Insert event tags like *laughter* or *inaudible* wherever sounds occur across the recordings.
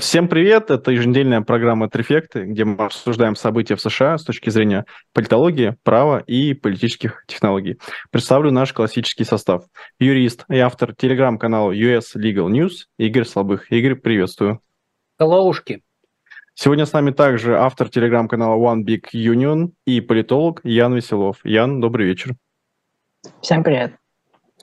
Всем привет! Это еженедельная программа «Трефекты», где мы обсуждаем события в США с точки зрения политологии, права и политических технологий. Представлю наш классический состав. Юрист и автор телеграм-канала US Legal News Игорь Слабых. Игорь, приветствую. Helloушки. Сегодня с нами также автор телеграм-канала One Big Union и политолог Ян Веселов. Ян, добрый вечер. Всем привет.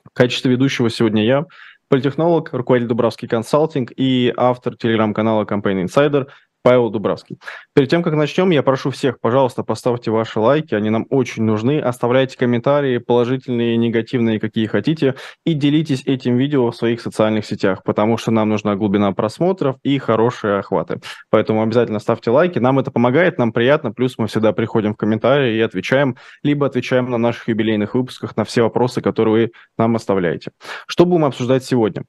В качестве ведущего сегодня я, политехнолог, руководитель Дубравский консалтинг и автор телеграм-канала Campaign Insider Павел Дубравский. Перед тем, как начнем, я прошу всех, пожалуйста, поставьте ваши лайки, они нам очень нужны. Оставляйте комментарии, положительные, негативные, какие хотите, и делитесь этим видео в своих социальных сетях, потому что нам нужна глубина просмотров и хорошие охваты. Поэтому обязательно ставьте лайки, нам это помогает, нам приятно, плюс мы всегда приходим в комментарии и отвечаем, либо отвечаем на наших юбилейных выпусках на все вопросы, которые вы нам оставляете. Что будем обсуждать сегодня?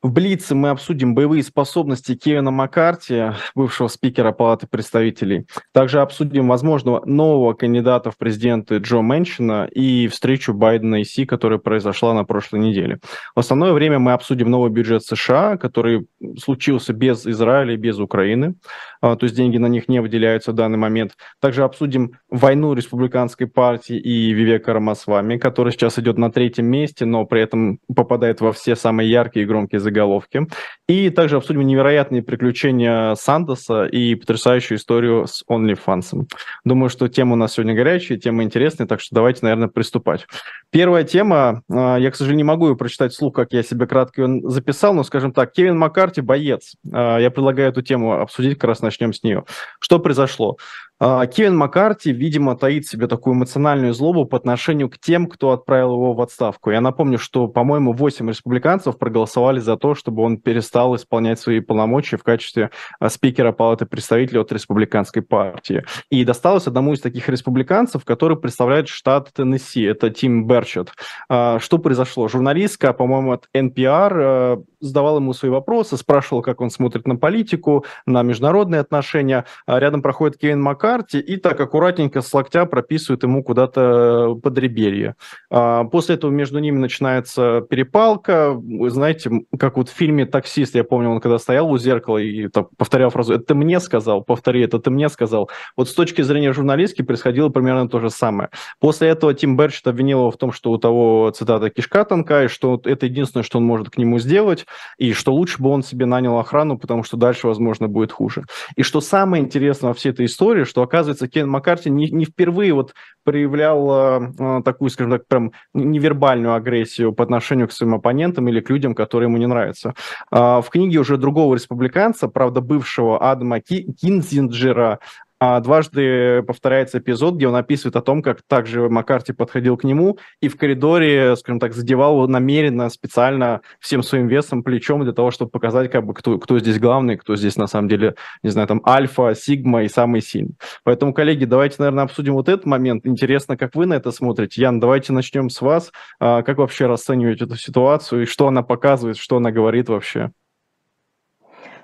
В Блице мы обсудим боевые способности Кевина Маккарти, бывшего спикера Палаты представителей. Также обсудим возможного нового кандидата в президенты Джо Мэншина и встречу Байдена и Си, которая произошла на прошлой неделе. В основное время мы обсудим новый бюджет США, который случился без Израиля и без Украины, а, то есть деньги на них не выделяются в данный момент. Также обсудим войну республиканской партии и Вивека Рамасвами, который сейчас идет на третьем месте, но при этом попадает во все самые яркие и громкие заголовки. И также обсудим невероятные приключения Сандоса и потрясающую историю с OnlyFans. Думаю, что тема у нас сегодня горячая, тема интересная, так что давайте, наверное, приступать. Первая тема, а, я, к сожалению, не могу ее прочитать вслух, как я себе кратко ее записал, но, скажем так, Кевин Маккарти – боец. А, я предлагаю эту тему обсудить, как раз начнем с нее. Что произошло? А, Кевин Маккарти, видимо, таит себе такую эмоциональную злобу по отношению к тем, кто отправил его в отставку. Я напомню, что, по-моему, 8 республиканцев проголосовали за то, чтобы он перестал исполнять свои полномочия в качестве а, спикера Палаты представителей от республиканской партии. И досталось одному из таких республиканцев, который представляет штат Теннесси, это Тим Берчет. А, что произошло? Журналистка, по-моему, от NPR задавал ему свои вопросы, спрашивал, как он смотрит на политику, на международные отношения. Рядом проходит Кевин Маккарти, и так аккуратненько с локтя прописывают ему куда-то под реберье. А, после этого между ними начинается перепалка. Вы знаете, как вот в фильме «Таксист», я помню, он когда стоял у зеркала и так, повторял фразу «это ты мне сказал», повтори «это ты мне сказал». Вот с точки зрения журналистки происходило примерно то же самое. После этого Тим Берчет обвинил его в том, что у того, цитата, кишка тонкая, что это единственное, что он может к нему сделать, и что лучше бы он себе нанял охрану, потому что дальше, возможно, будет хуже. И что самое интересное во всей этой истории, что оказывается, Кен Маккарти не, не впервые вот проявлял э, такую, скажем так, прям невербальную агрессию по отношению к своим оппонентам или к людям, которые ему не нравятся. Э, в книге уже другого республиканца, правда, бывшего Адама Кинзинджера, а дважды повторяется эпизод, где он описывает о том, как также Маккарти подходил к нему и в коридоре, скажем так, задевал его намеренно, специально всем своим весом, плечом для того, чтобы показать, как бы, кто, кто здесь главный, кто здесь на самом деле, не знаю, там альфа, сигма и самый сильный. Поэтому, коллеги, давайте, наверное, обсудим вот этот момент. Интересно, как вы на это смотрите. Ян, давайте начнем с вас. А, как вообще расцениваете эту ситуацию и что она показывает, что она говорит вообще?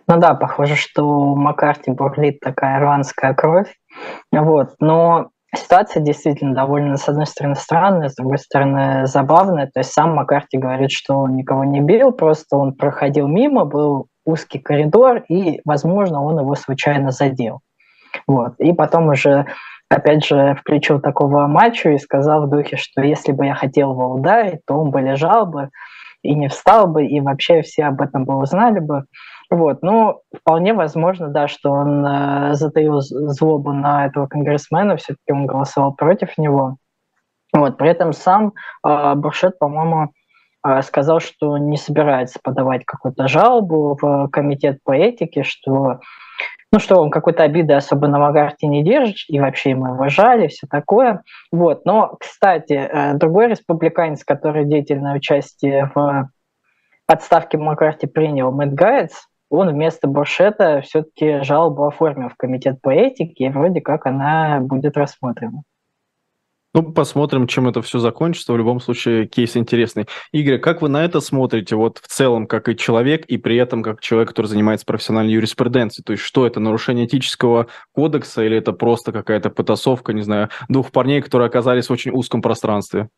Ну да, похоже, что Маккарти бурлит такая ирландская кровь. Вот. Но ситуация действительно довольно, с одной стороны, странная, с другой стороны, забавная. То есть сам Маккарти говорит, что он никого не бил, просто он проходил мимо, был узкий коридор, и, возможно, он его случайно задел. Вот. И потом уже, опять же, включил такого матча и сказал в духе, что если бы я хотел его ударить, то он бы лежал бы и не встал бы, и вообще все об этом бы узнали бы. Вот, ну, вполне возможно, да, что он э, затаил злобу на этого конгрессмена, все-таки он голосовал против него. Вот, при этом сам э, Буршет, по-моему, э, сказал, что не собирается подавать какую-то жалобу в комитет по этике, что ну что, он какой-то обиды особо на Магарте не держит, и вообще ему уважали, все такое. Вот. Но, кстати, э, другой республиканец, который деятельное участие в отставке Маккарти принял, Мэтт Гайдс, он вместо Буршета все-таки жалобу оформил в комитет по этике, и вроде как она будет рассмотрена. Ну, посмотрим, чем это все закончится. В любом случае, кейс интересный. Игорь, как вы на это смотрите, вот в целом, как и человек, и при этом как человек, который занимается профессиональной юриспруденцией? То есть, что это, нарушение этического кодекса или это просто какая-то потасовка, не знаю, двух парней, которые оказались в очень узком пространстве?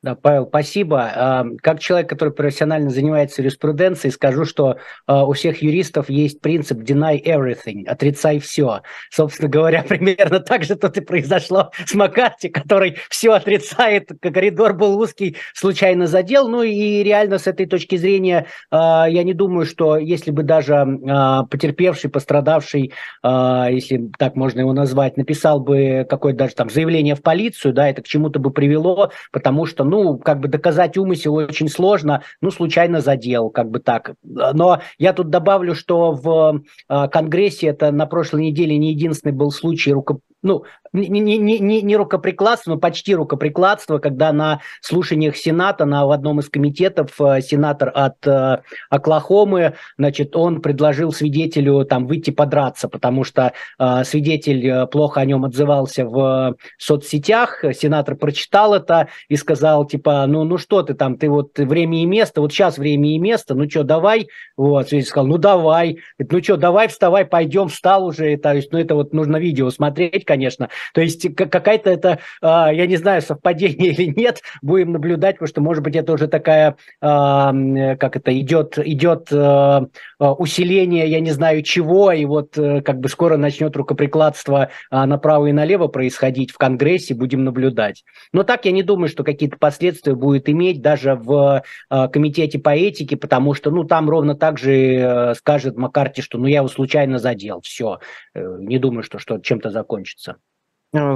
Да, Павел, спасибо. А, как человек, который профессионально занимается юриспруденцией, скажу, что а, у всех юристов есть принцип deny everything, отрицай все. Собственно говоря, *laughs* примерно так же тут и произошло с Маккарти, который все отрицает, коридор был узкий, случайно задел. Ну и реально с этой точки зрения а, я не думаю, что если бы даже потерпевший, пострадавший, если так можно его назвать, написал бы какое-то даже там заявление в полицию, да, это к чему-то бы привело, потому что ну, как бы доказать умысел очень сложно, ну, случайно задел, как бы так. Но я тут добавлю, что в э, Конгрессе это на прошлой неделе не единственный был случай рукоп ну, не, не, не, не рукоприкладство, но почти рукоприкладство, когда на слушаниях Сената, на, в одном из комитетов, э, сенатор от э, Оклахомы, значит, он предложил свидетелю там выйти подраться, потому что э, свидетель э, плохо о нем отзывался в соцсетях, сенатор прочитал это и сказал, типа, ну, ну что ты там, ты вот время и место, вот сейчас время и место, ну что, давай, вот, свидетель сказал, ну давай, ну что, давай, вставай, пойдем, встал уже, то есть, ну это вот нужно видео смотреть, конечно. То есть какая-то это, а, я не знаю, совпадение *laughs* или нет, будем наблюдать, потому что, может быть, это уже такая, а, как это, идет, идет а, усиление, я не знаю чего, и вот э, как бы скоро начнет рукоприкладство направо и налево происходить в Конгрессе, будем наблюдать. Но так я не думаю, что какие-то последствия будет иметь даже в комитете по этике, потому что, ну, там ровно так же э, скажет Маккарти, что, ну, я его случайно задел, все. Э, не думаю, что что чем-то закончится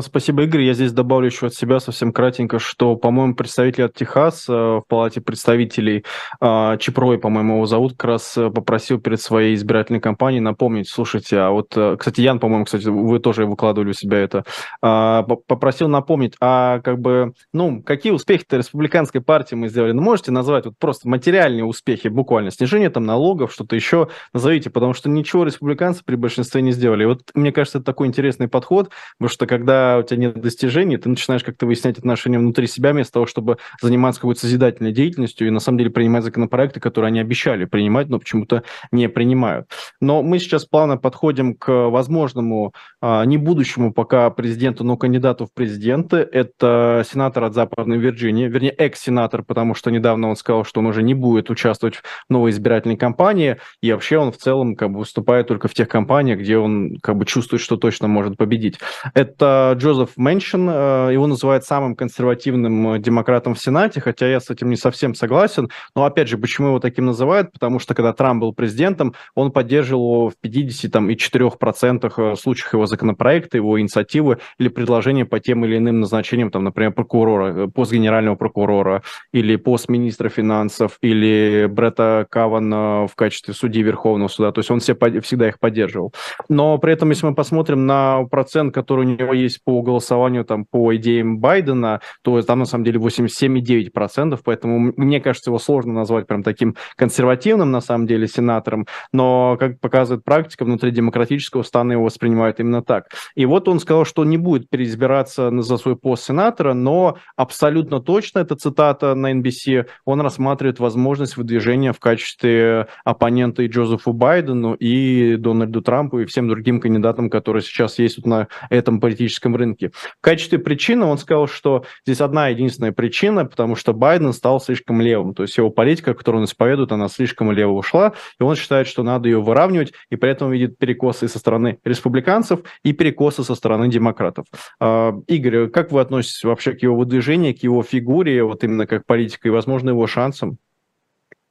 спасибо, Игорь. Я здесь добавлю еще от себя совсем кратенько, что, по-моему, представитель от Техаса в Палате представителей а, Чипрой, по-моему, его зовут, как раз э, попросил перед своей избирательной кампанией напомнить, слушайте, а вот, э, кстати, Ян, по-моему, кстати, вы тоже выкладывали у себя это, попросил напомнить, а как бы, ну, какие успехи-то республиканской партии мы сделали? Ну, можете назвать вот просто материальные успехи, буквально, снижение там налогов, что-то еще, назовите, потому что ничего республиканцы при большинстве не сделали. И вот мне кажется, это такой интересный подход, потому что как когда у тебя нет достижений, ты начинаешь как-то выяснять отношения внутри себя, вместо того, чтобы заниматься какой-то созидательной деятельностью и на самом деле принимать законопроекты, которые они обещали принимать, но почему-то не принимают. Но мы сейчас плавно подходим к возможному, а, не будущему пока президенту, но кандидату в президенты. Это сенатор от Западной Вирджинии, вернее, экс-сенатор, потому что недавно он сказал, что он уже не будет участвовать в новой избирательной кампании, и вообще он в целом как бы выступает только в тех кампаниях, где он как бы чувствует, что точно может победить. Это Джозеф Мэншин, э, его называют самым консервативным э, демократом в Сенате, хотя я с этим не совсем согласен. Но опять же, почему его таким называют? Потому что когда Трамп был президентом, он поддерживал его в 50,4% э, случаях его законопроекта, его инициативы или предложения по тем или иным назначениям, там, например, прокурора, пост генерального прокурора или пост министра финансов или Бретта Кавана в качестве судьи Верховного суда. То есть он все, всегда их поддерживал. Но при этом, если мы посмотрим на процент, который у него по голосованию там по идеям Байдена, то там на самом деле 87,9%, поэтому мне кажется, его сложно назвать прям таким консервативным на самом деле сенатором, но, как показывает практика, внутри демократического стана его воспринимают именно так. И вот он сказал, что не будет переизбираться за свой пост сенатора, но абсолютно точно, это цитата на NBC, он рассматривает возможность выдвижения в качестве оппонента и Джозефу Байдену, и Дональду Трампу, и всем другим кандидатам, которые сейчас есть вот на этом политическом политическом рынке. В качестве причины он сказал, что здесь одна единственная причина, потому что Байден стал слишком левым. То есть его политика, которую он исповедует, она слишком лево ушла, и он считает, что надо ее выравнивать, и при этом видит перекосы со стороны республиканцев и перекосы со стороны демократов. А, Игорь, как вы относитесь вообще к его выдвижению, к его фигуре, вот именно как политика, и, возможно, его шансам?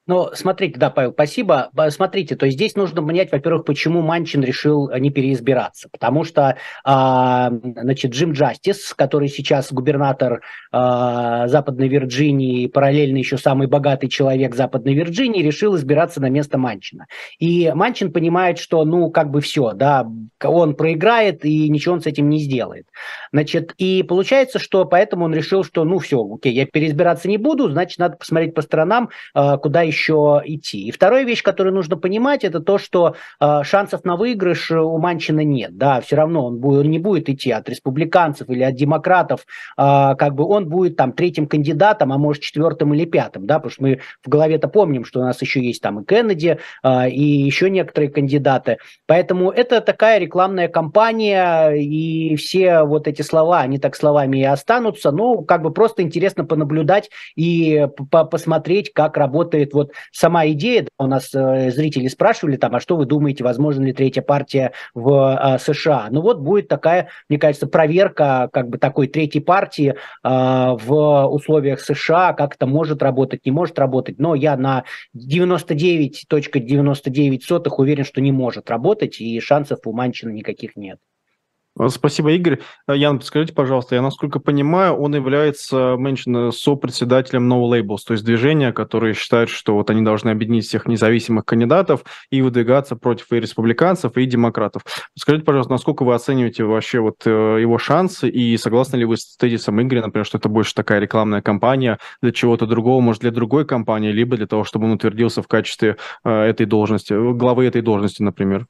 Ну, смотрите, да, Павел, спасибо. Смотрите, то есть здесь нужно понять, во-первых, почему Манчин решил не переизбираться. Потому что, а, значит, Джим Джастис, который сейчас губернатор а, Западной Вирджинии, параллельно еще самый богатый человек Западной Вирджинии, решил избираться на место Манчина. И Манчин понимает, что, ну, как бы все, да, он проиграет, и ничего он с этим не сделает. Значит, и получается, что поэтому он решил, что, ну, все, окей, я переизбираться не буду, значит, надо посмотреть по сторонам, а, куда еще идти. И вторая вещь, которую нужно понимать, это то, что э, шансов на выигрыш у Манчина нет. Да, все равно он, будет, он не будет идти от республиканцев или от демократов, э, как бы он будет там третьим кандидатом, а может четвертым или пятым, да, потому что мы в голове-то помним, что у нас еще есть там и Кеннеди, э, и еще некоторые кандидаты. Поэтому это такая рекламная кампания, и все вот эти слова, они так словами и останутся, ну, как бы просто интересно понаблюдать и посмотреть, как работает вот сама идея. У нас э, зрители спрашивали там, а что вы думаете, возможно ли третья партия в э, США? Ну вот будет такая, мне кажется, проверка как бы такой третьей партии э, в условиях США, как это может работать, не может работать. Но я на 99.99 уверен, что не может работать, и шансов у Манчина никаких нет. Э, спасибо, Игорь. Э, Ян, подскажите, пожалуйста, я насколько понимаю, он является меньшин сопредседателем No Labels, то есть движения, которые считают, что вот они должны объединить всех независимых кандидатов и выдвигаться против и республиканцев, и демократов. Скажите, пожалуйста, насколько вы оцениваете вообще вот э, его шансы и согласны ли вы с тезисом Игоря, например, что это больше такая рекламная кампания для чего-то другого, может, для другой компании, либо для того, чтобы он утвердился в качестве этой должности, главы этой должности, например?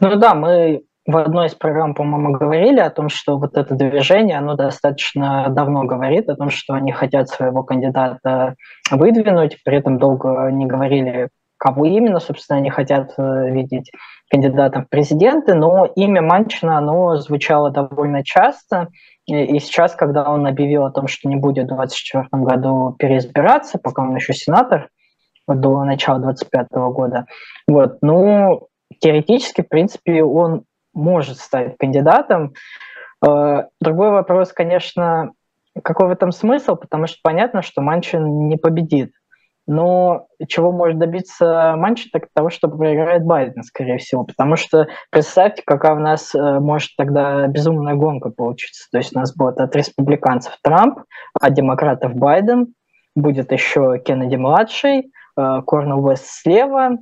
Ну да, мы в одной из программ, по-моему, говорили о том, что вот это движение, оно достаточно давно говорит о том, что они хотят своего кандидата выдвинуть, при этом долго не говорили, кого именно, собственно, они хотят э, видеть кандидатом в президенты, но имя Манчина, оно звучало довольно часто, и сейчас, когда он объявил о том, что не будет в 2024 году переизбираться, пока он еще сенатор, до начала 2025 года, вот, ну, теоретически, в принципе, он может стать кандидатом. Э, другой вопрос, конечно, какой в этом смысл, потому что понятно, что Манчин не победит. Но чего может добиться Манчин, так того, что проиграет Байден, скорее всего. Потому что представьте, какая у нас э, может тогда безумная гонка получиться. То есть у нас будет от республиканцев Трамп, от демократов Байден, будет еще Кеннеди-младший, э, Корнел Вест слева,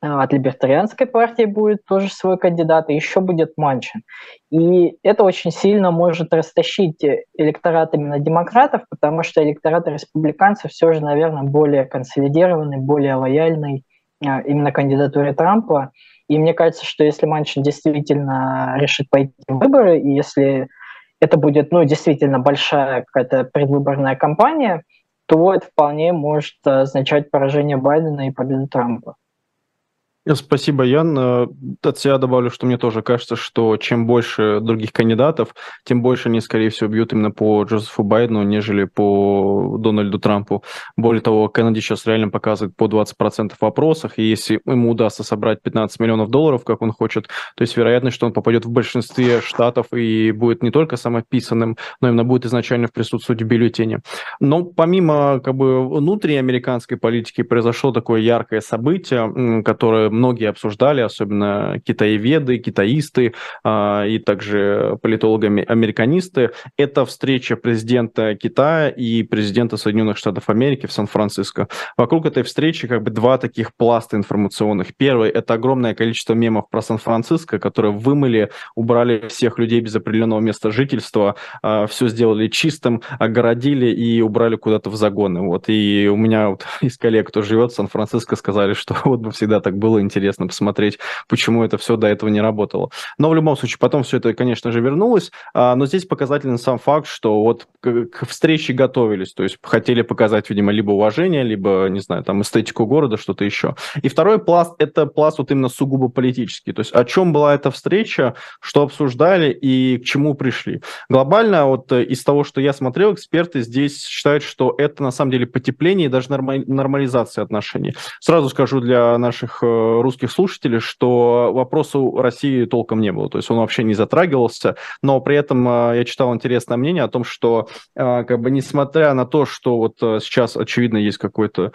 от либертарианской партии будет тоже свой кандидат, и еще будет Манчин. И это очень сильно может растащить электорат именно демократов, потому что электорат республиканцев все же, наверное, более консолидированный, более лояльный а, именно кандидатуре Трампа. И мне кажется, что если Манчин действительно решит пойти в выборы, и если это будет ну, действительно большая какая-то предвыборная кампания, то это вполне может означать поражение Байдена и победу Трампа. Спасибо, Ян. Э, от себя добавлю, что мне тоже кажется, что чем больше других кандидатов, тем больше они, скорее всего, бьют именно по Джозефу Байдену, нежели по Дональду Трампу. Более того, Кеннеди сейчас реально показывает по 20% в опросах, и если ему удастся собрать 15 миллионов долларов, как он хочет, то есть вероятность, что он попадет в большинстве штатов и будет не только самописанным, но именно будет изначально в бюллетене. Но помимо как бы внутренней американской политики произошло такое яркое событие, которое многие обсуждали, особенно китаеведы, китаисты а, и также политологи-американисты. Это встреча президента Китая и президента Соединенных Штатов Америки в Сан-Франциско. Вокруг этой встречи как бы два таких пласта информационных. Первый – это огромное количество мемов про Сан-Франциско, которые вымыли, убрали всех людей без определенного места жительства, а, все сделали чистым, огородили и убрали куда-то в загоны. Вот. И у меня вот *laughs* из коллег, кто живет в Сан-Франциско, сказали, что *laughs* вот бы всегда так было интересно посмотреть, почему это все до этого не работало. Но в любом случае, потом все это, конечно же, вернулось. А, но здесь показательный сам факт, что вот к, встрече готовились, то есть хотели показать, видимо, либо уважение, либо, не знаю, там, эстетику города, что-то еще. И второй пласт – это пласт вот именно сугубо политический. То есть о чем была эта встреча, что обсуждали и к чему пришли. Глобально вот э, из того, что я смотрел, эксперты здесь считают, что это на самом деле потепление и даже нормализация отношений. Сразу скажу для наших э, русских слушателей, что вопроса у России толком не было, то есть он вообще не затрагивался, но при этом э, я читал интересное мнение о том, что э, как бы несмотря на то, что вот э, сейчас очевидно есть какой-то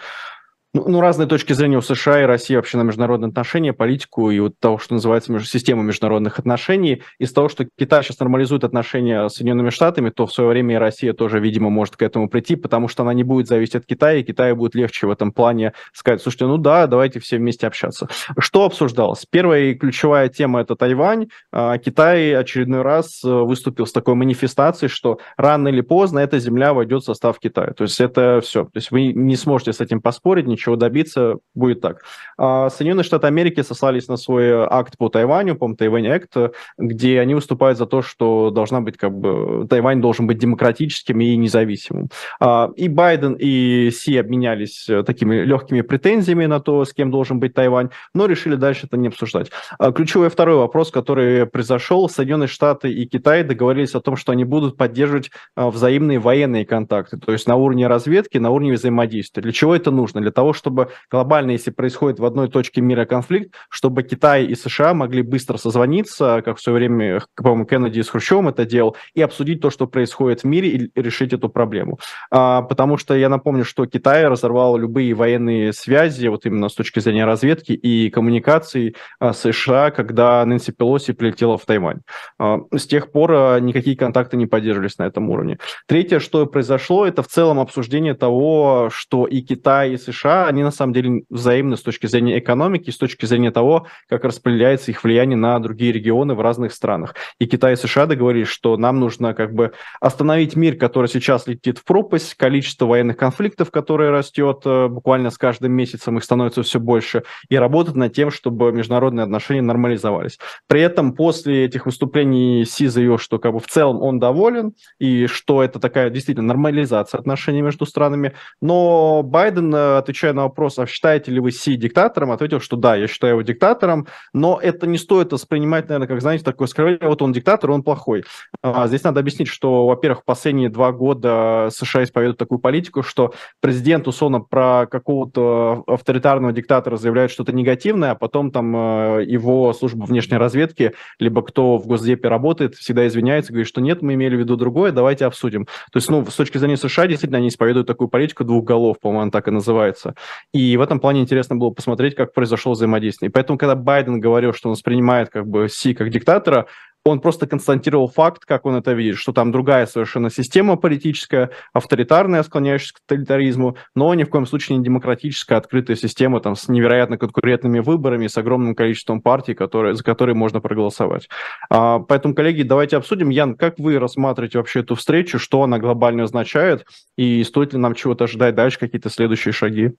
Ну, ну, разные точки зрения у США и России вообще на международные отношения, политику и вот того, что называется между, система международных отношений. Из того, что Китай сейчас нормализует отношения с Соединенными Штатами, то в свое время и Россия тоже, видимо, может к этому прийти, потому что она не будет зависеть от Китая, и Китаю будет легче в этом плане сказать, слушайте, ну да, давайте все вместе общаться. Что обсуждалось? Первая и ключевая тема – это Тайвань. А, Китай очередной раз э, выступил с такой манифестацией, что рано или поздно эта земля войдет в состав Китая. То есть это все. То есть вы не сможете с этим поспорить, чего добиться, будет так. А Соединенные Штаты Америки сослались на свой акт по Тайваню, по Тайвань Акт, где они выступают за то, что должна быть как бы Тайвань должен быть демократическим и независимым. А, и Байден, и Си обменялись такими легкими претензиями на то, с кем должен быть Тайвань, но решили дальше это не обсуждать. А, ключевой второй вопрос, который произошел, Соединенные Штаты и Китай договорились о том, что они будут поддерживать а, взаимные военные контакты, то есть на уровне разведки, на уровне взаимодействия. Для чего это нужно? Для того, чтобы глобально, если происходит в одной точке мира конфликт, чтобы Китай и США могли быстро созвониться, как в свое время, по-моему, Кеннеди с Хрущевым это делал, и обсудить то, что происходит в мире, и решить эту проблему. А, потому что я напомню, что Китай разорвал любые военные связи, вот именно с точки зрения разведки и коммуникаций а, США, когда Нэнси Пелоси прилетела в Тайвань. А, с тех пор а, никакие контакты не поддерживались на этом уровне. Третье, что произошло, это в целом обсуждение того, что и Китай, и США они на самом деле взаимны с точки зрения экономики, с точки зрения того, как распределяется их влияние на другие регионы в разных странах. И Китай и США договорились, что нам нужно как бы остановить мир, который сейчас летит в пропасть, количество военных конфликтов, которое растет э, буквально с каждым месяцем, их становится все больше, и работать над тем, чтобы международные отношения нормализовались. При этом после этих выступлений Си заявил, что как бы в целом он доволен, и что это такая действительно нормализация отношений между странами, но Байден, э, отвечая отвечая на вопрос, а считаете ли вы Си диктатором, ответил, что да, я считаю его диктатором, но это не стоит воспринимать, наверное, как, знаете, такое скрывание, вот он диктатор, он плохой. А, здесь надо объяснить, что, во-первых, последние два года США исповедуют такую политику, что президент, условно, про какого-то авторитарного диктатора заявляет что-то негативное, а потом там э, его служба внешней разведки, либо кто в Госдепе работает, всегда извиняется, говорит, что нет, мы имели в виду другое, давайте обсудим. То есть, ну, с точки зрения США, действительно, они исповедуют такую политику двух голов, по-моему, она так и называется. И в этом плане интересно было посмотреть, как произошло взаимодействие. И поэтому, когда Байден говорил, что он воспринимает как бы Си как диктатора, он просто констатировал факт, как он это видит, что там другая совершенно система политическая, авторитарная, склоняющаяся к тоталитаризму, но ни в коем случае не демократическая, открытая система там, с невероятно конкурентными выборами, с огромным количеством партий, которые, за которые можно проголосовать. А, поэтому, коллеги, давайте обсудим. Ян, как вы рассматриваете вообще эту встречу, что она глобально означает, и стоит ли нам чего-то ожидать дальше, какие-то следующие шаги?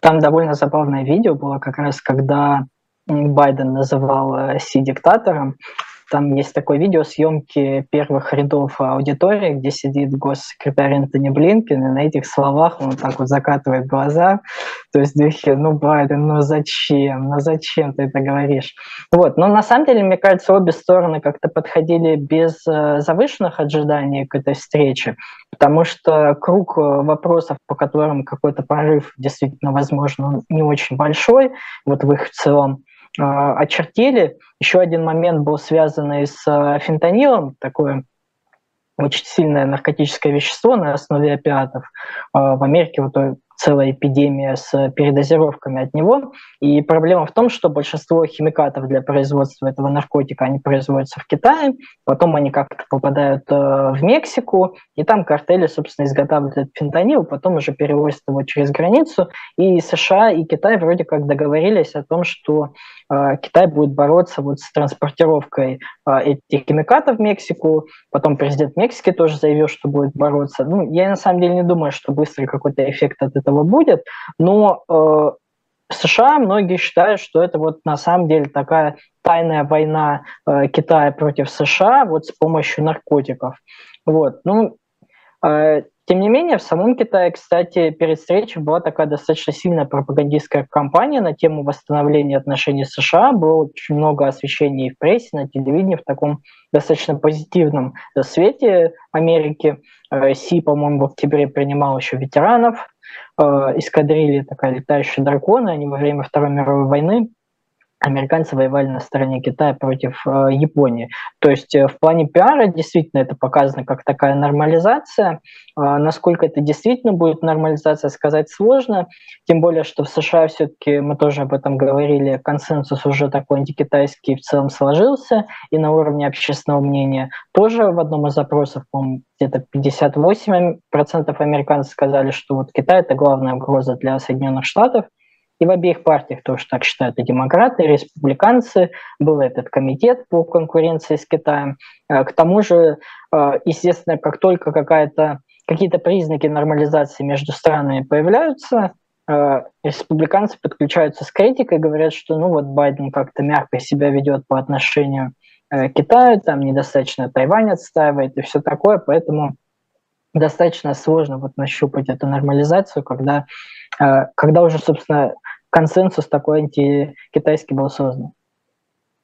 Там довольно забавное видео было как раз, когда Байден называл э, Си диктатором, там есть такое видео съемки первых рядов аудитории, где сидит госсекретарь Энтони Блинкин, и на этих словах он так вот закатывает глаза. То есть, духе, ну, Байден, ну зачем? Ну зачем ты это говоришь? Вот. Но на самом деле, мне кажется, обе стороны как-то подходили без э, завышенных ожиданий к этой встрече, потому что круг э, вопросов, по которым какой-то прорыв действительно возможно, не очень большой, вот в их целом очертили. Еще один момент был связанный с а, фентанилом, такое очень сильное наркотическое вещество на основе опиатов. А, в Америке вот целая эпидемия с передозировками от него. И проблема в том, что большинство химикатов для производства этого наркотика, они производятся в Китае, потом они как-то попадают э, в Мексику, и там картели, собственно, изготавливают фентанил, потом уже перевозят его через границу. И США и Китай вроде как договорились о том, что э, Китай будет бороться вот с транспортировкой э, этих химикатов в Мексику. Потом президент Мексики тоже заявил, что будет бороться. Ну, я на самом деле не думаю, что быстрый какой-то эффект от этого будет, но э, США многие считают, что это вот на самом деле такая тайная война э, Китая против США вот с помощью наркотиков. Вот. Ну, э, тем не менее, в самом Китае, кстати, перед встречей была такая достаточно сильная пропагандистская кампания на тему восстановления отношений с США. Было очень много освещений в прессе, на телевидении в таком достаточно позитивном свете Америки. Э, Си, по-моему, в октябре принимал еще ветеранов э, эскадрильи, такая летающая драконы, они во время Второй мировой войны американцы воевали на стороне Китая против э, Японии. То есть э, в плане пиара действительно это показано как такая нормализация. Э, насколько это действительно будет нормализация, сказать сложно. Тем более, что в США все-таки, мы тоже об этом говорили, консенсус уже такой антикитайский в целом сложился, и на уровне общественного мнения тоже в одном из запросов, по где-то 58% американцев сказали, что вот Китай – это главная угроза для Соединенных Штатов. И в обеих партиях тоже так считают и демократы, и республиканцы. Был этот комитет по конкуренции с Китаем. Э, к тому же, э, естественно, как только какая-то, какие-то признаки нормализации между странами появляются, э, республиканцы подключаются с критикой, говорят, что ну вот Байден как-то мягко себя ведет по отношению к Китаю, там недостаточно Тайвань отстаивает и все такое, поэтому достаточно сложно вот нащупать эту нормализацию, когда, когда уже, собственно, консенсус такой антикитайский был создан.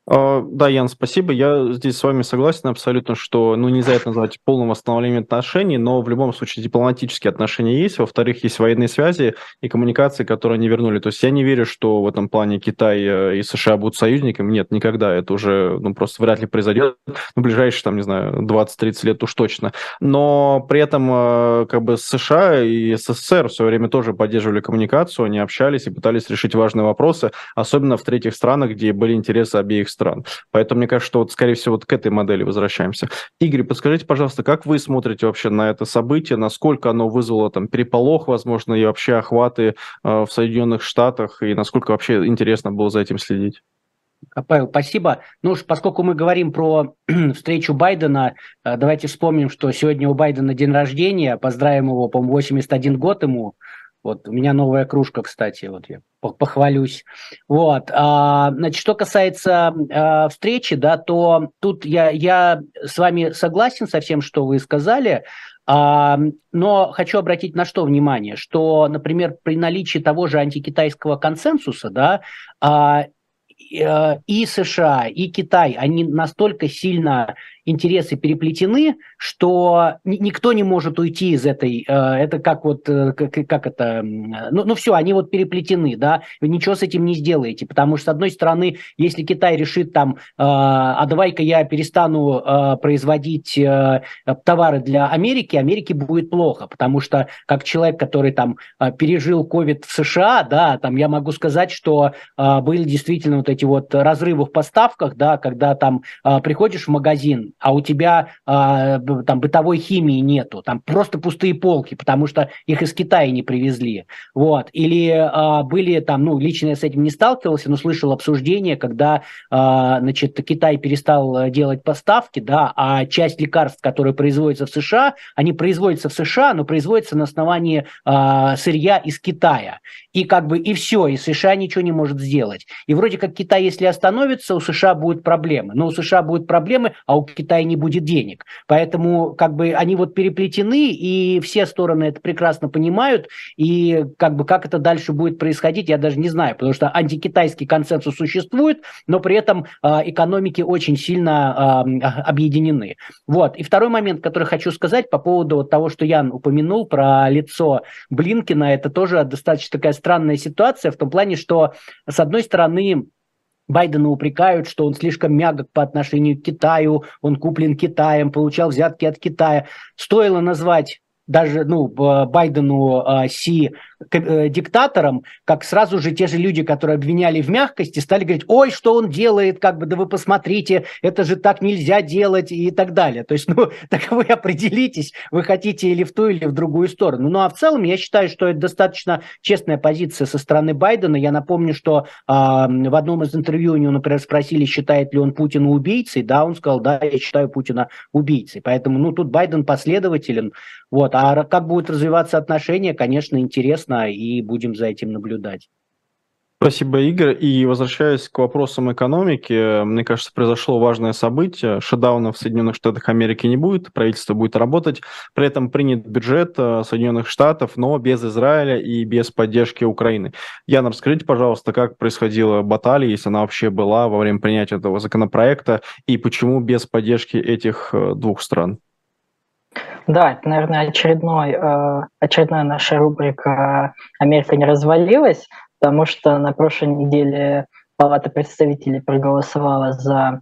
А, да, Ян, спасибо. Я здесь с вами согласен абсолютно, что ну, нельзя это назвать полным восстановлением отношений, но в любом случае дипломатические отношения есть. Во-вторых, есть военные связи и коммуникации, которые они вернули. То есть я не верю, что в этом плане Китай э, и США будут союзниками. Нет, никогда. Это уже ну, просто вряд ли произойдет в ближайшие, там, не знаю, 20-30 лет уж точно. Но при этом э, как бы США и СССР в свое время тоже поддерживали коммуникацию, они общались и пытались решить важные вопросы, особенно в третьих странах, где были интересы обеих стран. Поэтому мне кажется, что вот, скорее всего, вот к этой модели возвращаемся. Игорь, подскажите, пожалуйста, как вы смотрите вообще на это событие, насколько оно вызвало там переполох, возможно, и вообще охваты э, в Соединенных Штатах, и насколько вообще интересно было за этим следить? А, Павел, спасибо. Ну уж поскольку мы говорим про *clears throat* встречу Байдена, э, давайте вспомним, что сегодня у Байдена день рождения. Поздравим его, по-моему, 81 год ему. Вот у меня новая кружка, кстати, вот я похвалюсь. Вот, а, значит, что касается а, встречи, да, то тут я, я с вами согласен со всем, что вы сказали, а, но хочу обратить на что внимание, что, например, при наличии того же антикитайского консенсуса, да, а, и США, и Китай, они настолько сильно интересы переплетены, что никто не может уйти из этой, э, это как вот, э, как, как это, ну, ну все, они вот переплетены, да, вы ничего с этим не сделаете, потому что, с одной стороны, если Китай решит там, э, а давай-ка я перестану производить товары для Америки, Америке будет плохо, потому что как человек, который там пережил COVID в США, да, там я могу сказать, что были действительно вот эти вот разрывы в поставках, да, когда там приходишь в магазин, а у тебя а, там бытовой химии нету, там просто пустые полки, потому что их из Китая не привезли, вот, или а, были там, ну, лично я с этим не сталкивался, но слышал обсуждение, когда, а, значит, Китай перестал делать поставки, да, а часть лекарств, которые производятся в США, они производятся в США, но производятся на основании а, сырья из Китая, и как бы и все, и США ничего не может сделать, и вроде как Китай, если остановится, у США будут проблемы, но у США будут проблемы, а у Китая не будет денег. Поэтому как бы они вот переплетены, и все стороны это прекрасно понимают, и как бы как это дальше будет происходить, я даже не знаю, потому что антикитайский консенсус существует, но при этом э, экономики очень сильно э, объединены. Вот. И второй момент, который хочу сказать по поводу вот того, что Ян упомянул про лицо Блинкина, это тоже достаточно такая странная ситуация в том плане, что с одной стороны Байдена упрекают, что он слишком мягок по отношению к Китаю, он куплен Китаем, получал взятки от Китая. Стоило назвать даже ну, Байдену а, Си э, диктатором, как сразу же те же люди, которые обвиняли в мягкости, стали говорить, ой, что он делает, как бы, да вы посмотрите, это же так нельзя делать и так далее. То есть, *laughs* ну, так вы определитесь, вы хотите или в ту, или в другую сторону. Ну, а в целом я считаю, что это достаточно честная позиция со стороны Байдена. Я напомню, что а, в одном из интервью у него, например, спросили, считает ли он Путина убийцей, да, он сказал, да, я считаю Путина убийцей. Поэтому, ну, тут Байден последователен, вот. А как будут развиваться отношения, конечно, интересно, и будем за этим наблюдать. Спасибо, Игорь. И возвращаясь к вопросам экономики, мне кажется, произошло важное событие. Шатдауна в Соединенных Штатах Америки не будет, правительство будет работать. При этом принят бюджет э, Соединенных Штатов, но без Израиля и без поддержки Украины. Яна, расскажите, пожалуйста, как происходила баталия, если она вообще была во время принятия этого законопроекта, и почему без поддержки этих э, двух стран? Да, это, наверное, очередной, э, очередная наша рубрика «Америка не развалилась», потому что на прошлой неделе Палата представителей проголосовала за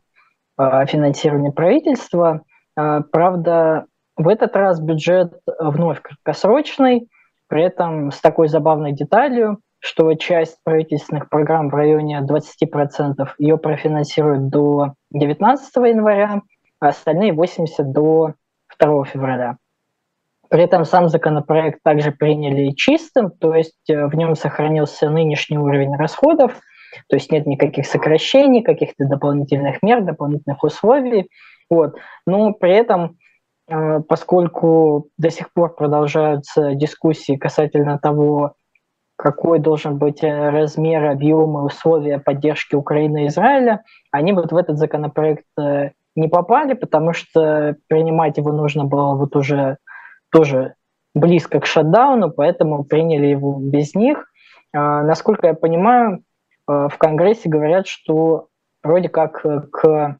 финансирование правительства. Правда, в этот раз бюджет вновь краткосрочный, при этом с такой забавной деталью, что часть правительственных программ в районе 20% ее профинансируют до 19 января, а остальные 80 до 2 февраля. При этом сам законопроект также приняли чистым, то есть э, в нем сохранился нынешний уровень расходов, то есть нет никаких сокращений, каких-то дополнительных мер, дополнительных условий. Вот. Но при этом, э, поскольку до сих пор продолжаются дискуссии касательно того, какой должен быть э, размер, объем и условия поддержки Украины и Израиля, они вот в этот законопроект не попали, потому что принимать его нужно было вот уже тоже близко к шатдауну, поэтому приняли его без них. А, насколько я понимаю, а, в Конгрессе говорят, что вроде как э, к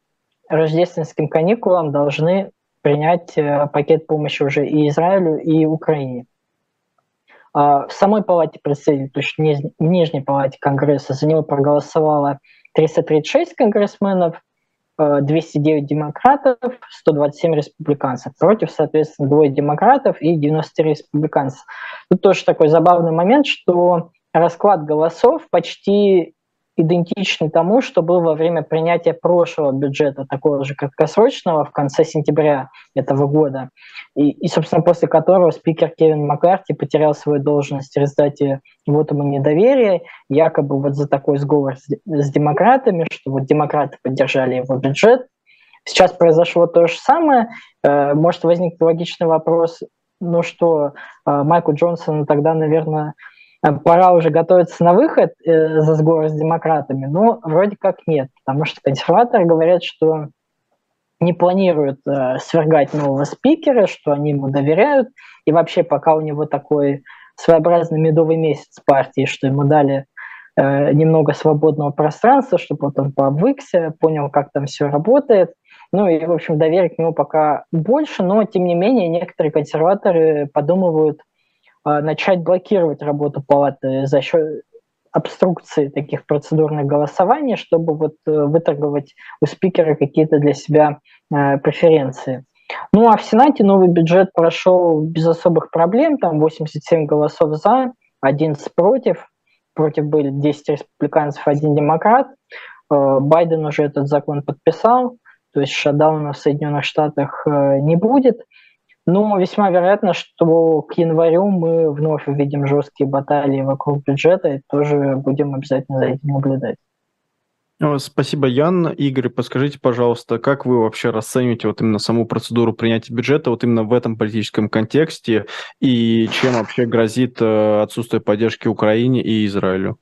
рождественским каникулам должны принять э, пакет помощи уже и Израилю, и Украине. А, в самой палате представителей, то есть в Нижней палате Конгресса, за него проголосовало 336 конгрессменов, 209 демократов, 127 республиканцев. Против, соответственно, двое демократов и 93 республиканцев. Тут тоже такой забавный момент, что расклад голосов почти идентичный тому, что был во время принятия прошлого бюджета, такого же краткосрочного, в конце сентября этого года, и, и собственно, после которого спикер Кевин Маккарти потерял свою должность в результате вотума недоверия, якобы вот за такой сговор с, с демократами, что вот демократы поддержали его бюджет. Сейчас произошло то же самое. Э, может возникнуть логичный вопрос, ну что, э, Майку Джонсону тогда, наверное, пора уже готовиться на выход э, за сговор с демократами, но вроде как нет, потому что консерваторы говорят, что не планируют э, свергать нового спикера, что они ему доверяют, и вообще пока у него такой своеобразный медовый месяц партии, что ему дали э, немного свободного пространства, чтобы вот он пообвыкся, понял, как там все работает. Ну и, в общем, доверия к нему пока больше, но, тем не менее, некоторые консерваторы подумывают начать блокировать работу палаты за счет обструкции таких процедурных голосований, чтобы вот э, выторговать у спикера какие-то для себя э, преференции. Ну а в Сенате новый бюджет прошел без особых проблем, там 87 голосов за, 11 против, против были 10 республиканцев, один демократ. Э, Байден уже этот закон подписал, то есть шатдауна в Соединенных Штатах не будет. Но весьма вероятно, что к январю мы вновь увидим жесткие баталии вокруг бюджета и тоже будем обязательно за этим наблюдать. Спасибо, Ян. Игорь, подскажите, пожалуйста, как вы вообще расцениваете вот именно саму процедуру принятия бюджета вот именно в этом политическом контексте и чем вообще грозит э, отсутствие поддержки Украине и Израилю?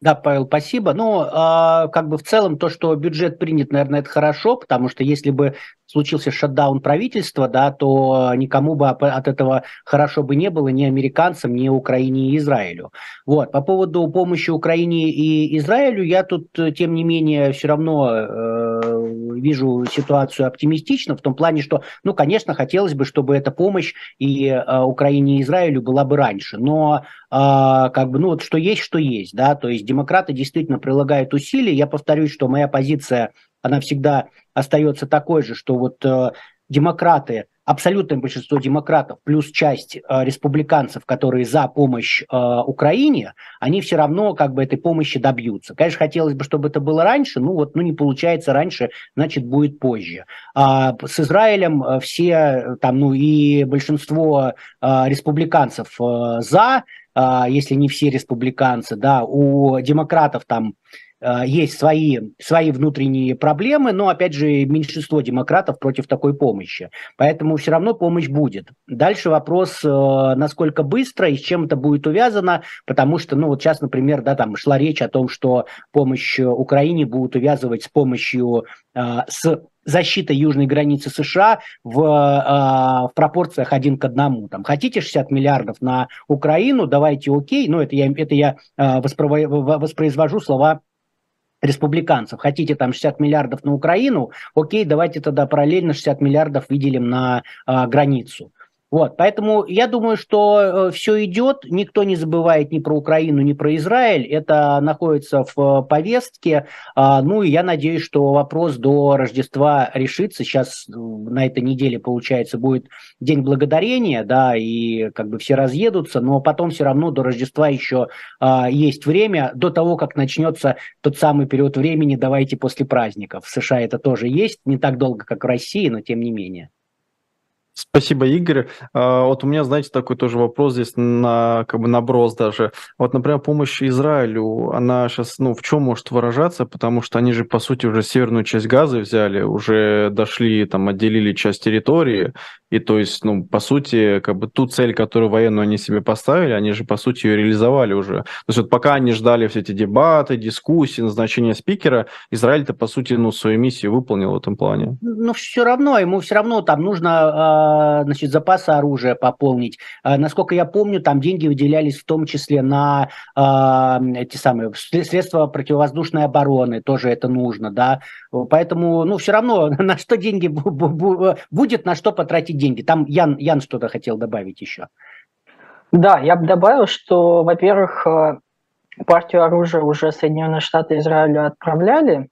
Да, Павел, спасибо. Ну, э, как бы в целом то, что бюджет принят, наверное, это хорошо, потому что если бы случился шатдаун правительства, да, то никому бы от этого хорошо бы не было ни американцам, ни Украине и Израилю. Вот. По поводу помощи Украине и Израилю, я тут, тем не менее, все равно э, вижу ситуацию оптимистично, в том плане, что, ну, конечно, хотелось бы, чтобы эта помощь и э, Украине и Израилю была бы раньше, но э, как бы, ну, вот что есть, что есть, да, то есть демократы действительно прилагают усилия, я повторюсь, что моя позиция она всегда остается такой же, что вот э, демократы, абсолютное большинство демократов плюс часть э, республиканцев, которые за помощь э, Украине, они все равно как бы этой помощи добьются. Конечно, хотелось бы, чтобы это было раньше, ну вот, ну не получается раньше, значит будет позже. А с Израилем э, все э, там, ну и большинство э, республиканцев э, за, э, если не все республиканцы, да, у демократов там есть свои, свои внутренние проблемы, но, опять же, меньшинство демократов против такой помощи. Поэтому все равно помощь будет. Дальше вопрос, э, насколько быстро и с чем это будет увязано, потому что, ну, вот сейчас, например, да, там шла речь о том, что помощь Украине будут увязывать с помощью, э, с защитой южной границы США в, в пропорциях один к одному. Там, хотите 60 миллиардов на Украину, давайте окей, но это я, это я воспроизвожу слова республиканцев. Хотите там 60 миллиардов на Украину, окей, давайте тогда параллельно 60 миллиардов выделим на а, границу. Вот, поэтому я думаю, что э, все идет, никто не забывает ни про Украину, ни про Израиль, это находится в повестке, а, ну и я надеюсь, что вопрос до Рождества решится, сейчас э, на этой неделе, получается, будет День Благодарения, да, и как бы все разъедутся, но потом все равно до Рождества еще а, есть время, до того, как начнется тот самый период времени, давайте после праздников. В США это тоже есть, не так долго, как в России, но тем не менее. Спасибо, Игорь. А, вот у меня, знаете, такой тоже вопрос здесь на как бы наброс даже. Вот, например, помощь Израилю, она сейчас, ну, в чем может выражаться? Потому что они же, по сути, уже северную часть Газы взяли, уже дошли, там, отделили часть территории, и то есть, ну, по сути, как бы ту цель, которую военную они себе поставили, они же, по сути, ее реализовали уже. То есть вот пока они ждали все эти дебаты, дискуссии, назначения спикера, Израиль-то, по сути, ну, свою миссию выполнил в этом плане. Но все равно, ему все равно там нужно, а, значит, запасы оружия пополнить. А, насколько я помню, там деньги выделялись в том числе на а, эти самые средства противовоздушной обороны, тоже это нужно, да. Поэтому, ну, все равно, *laughs* на что деньги будет, на что потратить деньги. Там Ян, Ян что-то хотел добавить еще. Да, я бы добавил, что, во-первых, э, партию оружия уже Соединенные Штаты Израилю отправляли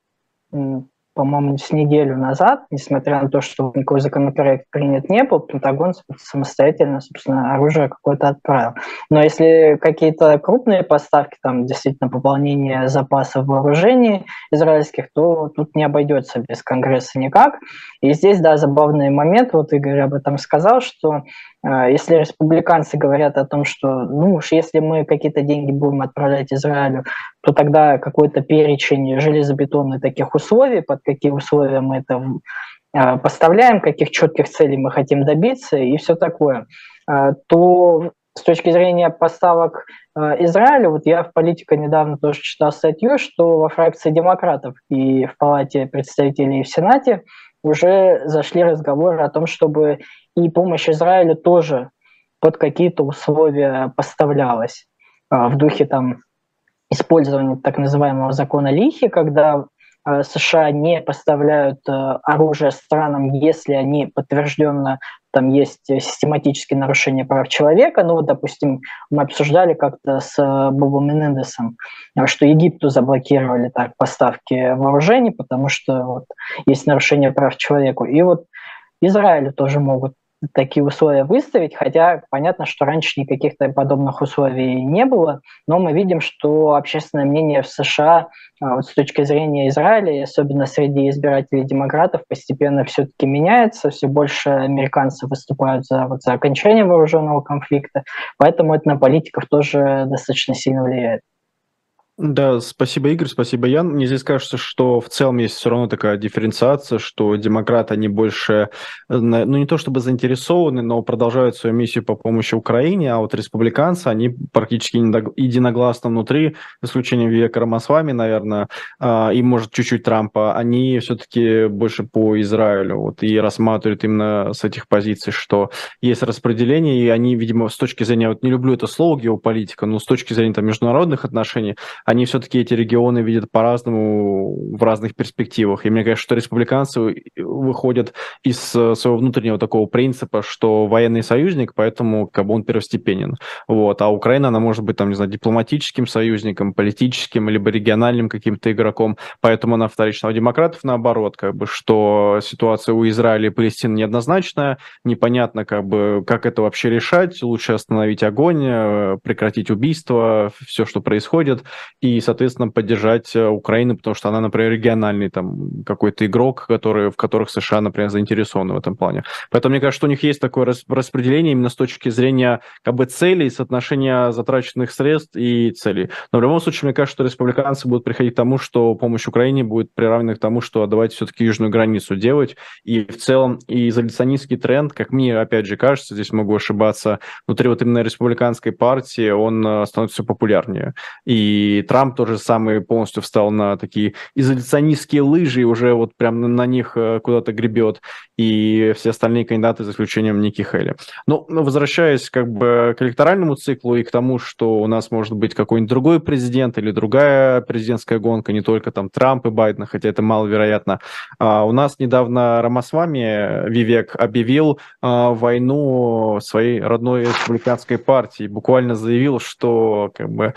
по-моему, с неделю назад, несмотря на то, что никакой законопроект принят не был, Пентагон самостоятельно, собственно, оружие какое-то отправил. Но если какие-то крупные поставки, там действительно пополнение запасов вооружений израильских, то тут не обойдется без Конгресса никак. И здесь, да, забавный момент, вот Игорь об этом сказал, что если республиканцы говорят о том, что, ну уж если мы какие-то деньги будем отправлять Израилю, то тогда какой-то перечень железобетонных таких условий, под какие условия мы это а, поставляем, каких четких целей мы хотим добиться и все такое, а, то с точки зрения поставок а, Израиля, вот я в политике недавно тоже читал статью, что во фракции демократов и в Палате представителей и в Сенате уже зашли разговоры о том, чтобы и помощь Израилю тоже под какие-то условия поставлялась в духе там использование так называемого закона Лихи, когда э, США не поставляют э, оружие странам, если они подтвержденно там есть систематические нарушения прав человека. Ну вот, допустим, мы обсуждали как-то с Бобом Менендесом, что Египту заблокировали так поставки вооружений, потому что вот, есть нарушение прав человека. И вот Израилю тоже могут такие условия выставить, хотя понятно, что раньше никаких подобных условий не было, но мы видим, что общественное мнение в США а, вот с точки зрения Израиля, особенно среди избирателей демократов, постепенно все-таки меняется, все больше американцев выступают за, вот, за окончание вооруженного конфликта, поэтому это на политиков тоже достаточно сильно влияет. Да, спасибо, Игорь, спасибо, Ян. Мне здесь кажется, что в целом есть все равно такая дифференциация, что демократы, они больше, э, ну не то чтобы заинтересованы, но продолжают свою миссию по помощи Украине, а вот республиканцы, они практически единогласно внутри, за исключением Века Рамасвами, наверное, а, и, может, чуть-чуть Трампа, они все-таки больше по Израилю, вот, и рассматривают именно с этих позиций, что есть распределение, и они, видимо, с точки зрения, вот не люблю это слово геополитика, но с точки зрения там, международных отношений, они все-таки эти регионы видят по-разному в разных перспективах. И мне кажется, что республиканцы выходят из своего внутреннего такого принципа, что военный союзник, поэтому как бы он первостепенен. Вот. А Украина, она может быть, там, не знаю, дипломатическим союзником, политическим, либо региональным каким-то игроком, поэтому она вторична. У демократов наоборот, как бы, что ситуация у Израиля и Палестины неоднозначная, непонятно, как бы, как это вообще решать, лучше остановить огонь, э, прекратить убийство, все, что происходит, и, соответственно, поддержать э, Украину, потому что она, например, региональный там какой-то игрок, который, в которых США, например, заинтересованы в этом плане. Поэтому мне кажется, что у них есть такое распределение именно с точки зрения как бы целей, соотношения затраченных средств и целей. Но в любом случае, мне кажется, что республиканцы будут приходить к тому, что помощь Украине будет приравнена к тому, что давайте все-таки южную границу делать. И в целом и изоляционистский тренд, как мне, опять же, кажется, здесь могу ошибаться, внутри вот именно республиканской партии он э, становится все популярнее. И Трамп тоже самый полностью встал на такие изоляционистские лыжи и уже вот прям на них э, куда-то гребет, и все остальные кандидаты, за исключением Ники Хейли. Но ну, возвращаясь как бы к электоральному циклу и к тому, что у нас может быть какой-нибудь другой президент или другая президентская гонка, не только там Трамп и Байден, хотя это маловероятно. А у нас недавно Рамасвами Вивек объявил а, войну своей родной республиканской партии, буквально заявил, что как бы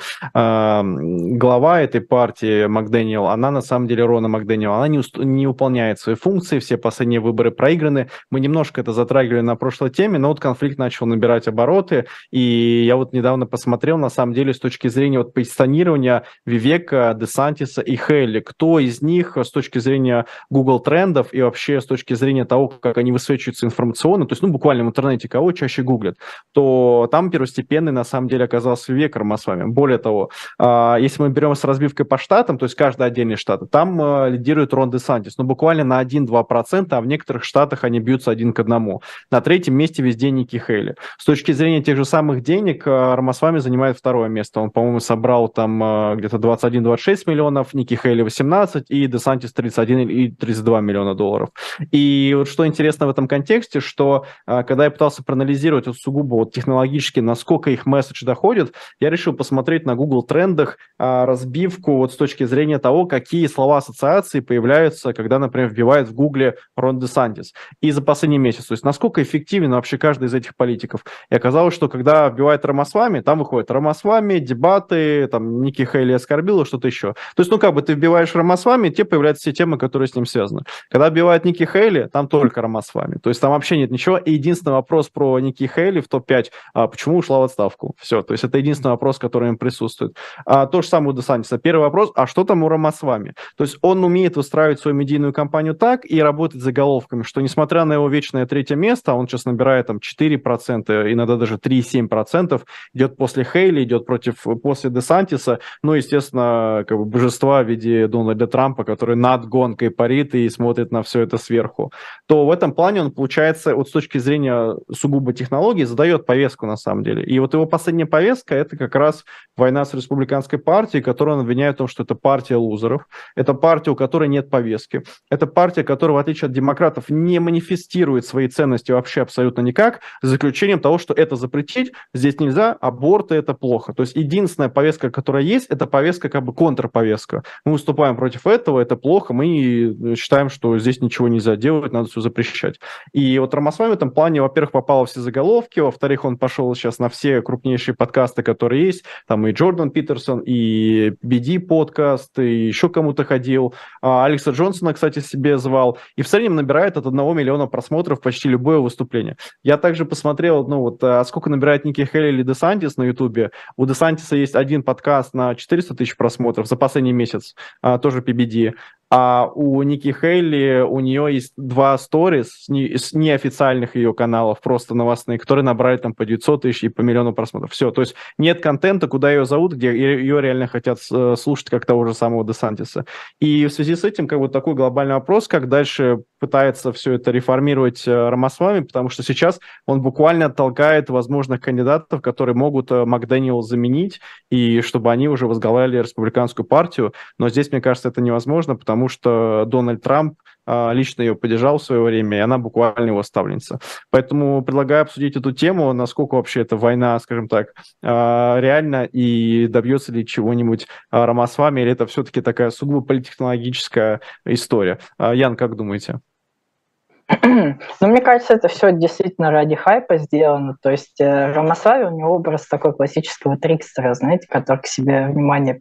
глава этой партии Макдэниел, она на самом деле Рона Макдэниел, она не, не выполняет свои функции, все последние выборы проиграны. Мы немножко это затрагивали на прошлой теме, но вот конфликт начал набирать обороты, и я вот недавно посмотрел, на самом деле, с точки зрения вот позиционирования Вивека, Десантиса и Хелли, кто из них с точки зрения Google трендов и вообще с точки зрения того, как они высвечиваются информационно, то есть, ну, буквально в интернете кого чаще гуглят, то там первостепенный на самом деле оказался Вивек Рамасвами. Более того, а, если мы берем с разбивкой по штатам, то есть каждый отдельный штат, там а, лидирует Рон Десантис, но буквально на 1-2%, а в некоторых штатах они бьются один к одному. На третьем месте везде Ники Хейли. С точки зрения тех же самых денег, а, Рамасвами занимает второе место. Он, по-моему, собрал там где-то 21-26 миллионов, Ники Хейли 18 и Десантис 31 и 32 миллиона долларов. И вот что интересно в этом контексте, что когда я пытался проанализировать вот сугубо вот технологически, насколько их месседж доходит, я решил посмотреть на Google трендах разбивку вот с точки зрения того, какие слова ассоциации появляются, когда, например, вбивают в Гугле Рон Десантис. И за последний месяц, то есть насколько эффективен вообще каждый из этих политиков. И оказалось, что когда вбивает Рамасвами, там выходит Рамасвами, дебаты, там Ники Хейли оскорбила, что-то еще. То есть, ну как бы ты вбиваешь Рамасвами, тебе появляются все темы, которые с ним связаны. Когда вбивает Ники Хейли, там только Рамасвами. То есть там вообще нет ничего. И единственный вопрос про Ники Хейли в топ-5, а почему ушла в отставку? Все. То есть это единственный вопрос, который им присутствует. А, то же самое у Десантиса. Первый вопрос, а что там у Рамасвами? То есть он умеет выстраивать свою медийную кампанию так и работать заголовками, что несмотря на его вечное третье место, он сейчас набирает там 4%, иногда даже 3-7%, идет после Хейли, идет против, после Десантиса, ну, естественно, как бы божества в виде Дональда Трампа, который над гонкой парит и смотрит на все это сверху, то в этом плане он, получается, вот с точки зрения сугубо технологий, задает повестку на самом деле. И вот его последняя повестка – это как раз война с республиканской партией, которую он обвиняет в том, что это партия лузеров, это партия, у которой нет повестки, это партия, которая, в отличие от демократов, не манифестирует свои ценности вообще абсолютно никак, за исключением того, что это запретить, здесь нельзя, аборты – это плохо. То есть единственная повестка, которая есть, это повестка как бы контрповестка. Мы выступаем против этого, это плохо, мы считаем, что здесь ничего нельзя делать, надо все запрещать. И вот Рамасвами в этом плане, во-первых, попал все заголовки, во-вторых, он пошел сейчас на все крупнейшие подкасты, которые есть, там и Джордан Питерсон, и BD подкаст, и еще кому-то ходил. А Алекса Джонсона, кстати, себе звал. И в среднем набирает от 1 миллиона просмотров почти любое выступление. Я также посмотрел, ну вот, а сколько набирает Ники Хелли или Десантис на Ютубе. У Десантиса есть один подкаст на 400 тысяч просмотров за последний месяц, а, тоже PBD. А у Ники Хейли, у нее есть два сторис с, не, с неофициальных ее каналов, просто новостные, которые набрали там по 900 тысяч и по миллиону просмотров. Все, то есть нет контента, куда ее зовут, где ее реально хотят э, слушать, как того же самого Десантиса. И в связи с этим как бы такой глобальный вопрос, как дальше пытается все это реформировать э, Рамасвами, потому что сейчас он буквально толкает возможных кандидатов, которые могут э, Макдэниел заменить, и чтобы они уже возглавляли республиканскую партию. Но здесь, мне кажется, это невозможно, потому что Дональд Трамп а, лично ее поддержал в свое время, и она буквально его ставленница. Поэтому предлагаю обсудить эту тему, насколько вообще эта война, скажем так, а, реальна и добьется ли чего-нибудь а, Рамасвами, или это все-таки такая сугубо политтехнологическая история. Ян, как думаете? Ну, мне кажется, это все действительно ради хайпа сделано. То есть э, Рамасави, у него образ такой классического трикстера, знаете, который к себе внимание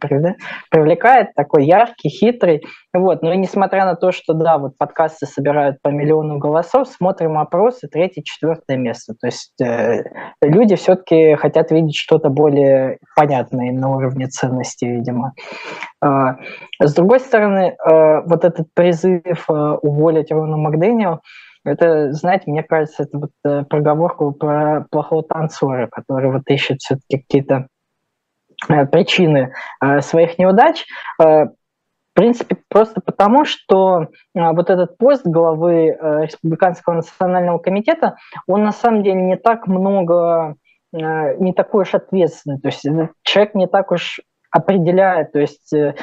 привлекает, такой яркий, хитрый. Вот. Но несмотря на то, что, да, вот подкасты собирают по миллиону голосов, смотрим опросы, третье, четвертое место. То есть э, люди все-таки хотят видеть что-то более понятное на уровне ценности, видимо. Э, с другой стороны, э, вот этот призыв э, уволить Рону Макдэниел, это, знаете, мне кажется, это вот э, проговорку про плохого танцора, который вот ищет все-таки какие-то э, причины э, своих неудач. В принципе, просто потому, что вот этот пост главы Республиканского национального комитета, он на самом деле не так много, не такой уж ответственный. То есть человек не так уж определяет, то есть э,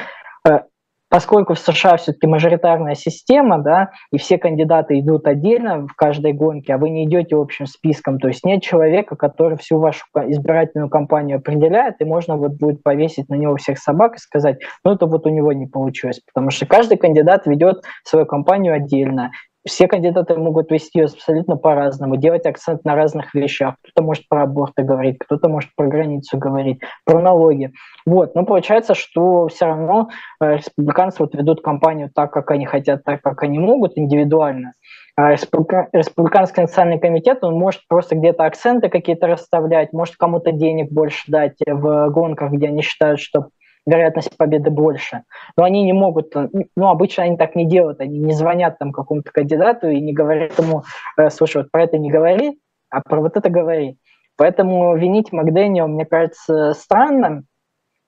э, поскольку в США все-таки мажоритарная система, да, и все кандидаты идут отдельно в каждой гонке, а вы не идете общим списком, то есть нет человека, который всю вашу избирательную кампанию определяет, и можно вот будет повесить на него всех собак и сказать, ну это вот у него не получилось, потому что каждый кандидат ведет свою кампанию отдельно, все кандидаты могут вести ее абсолютно по-разному, делать акцент на разных вещах. Кто-то может про аборты говорить, кто-то может про границу говорить, про налоги. Вот. Но получается, что все равно э, республиканцы вот ведут кампанию так, как они хотят, так, как они могут, индивидуально. А республиканский национальный комитет, он может просто где-то акценты какие-то расставлять, может кому-то денег больше дать в гонках, где они считают, что вероятность победы больше. Но они не могут, ну, обычно они так не делают, они не звонят там какому-то кандидату и не говорят ему, «Э, слушай, вот про это не говори, а про вот это говори. Поэтому винить Макдэниел, мне кажется, странно.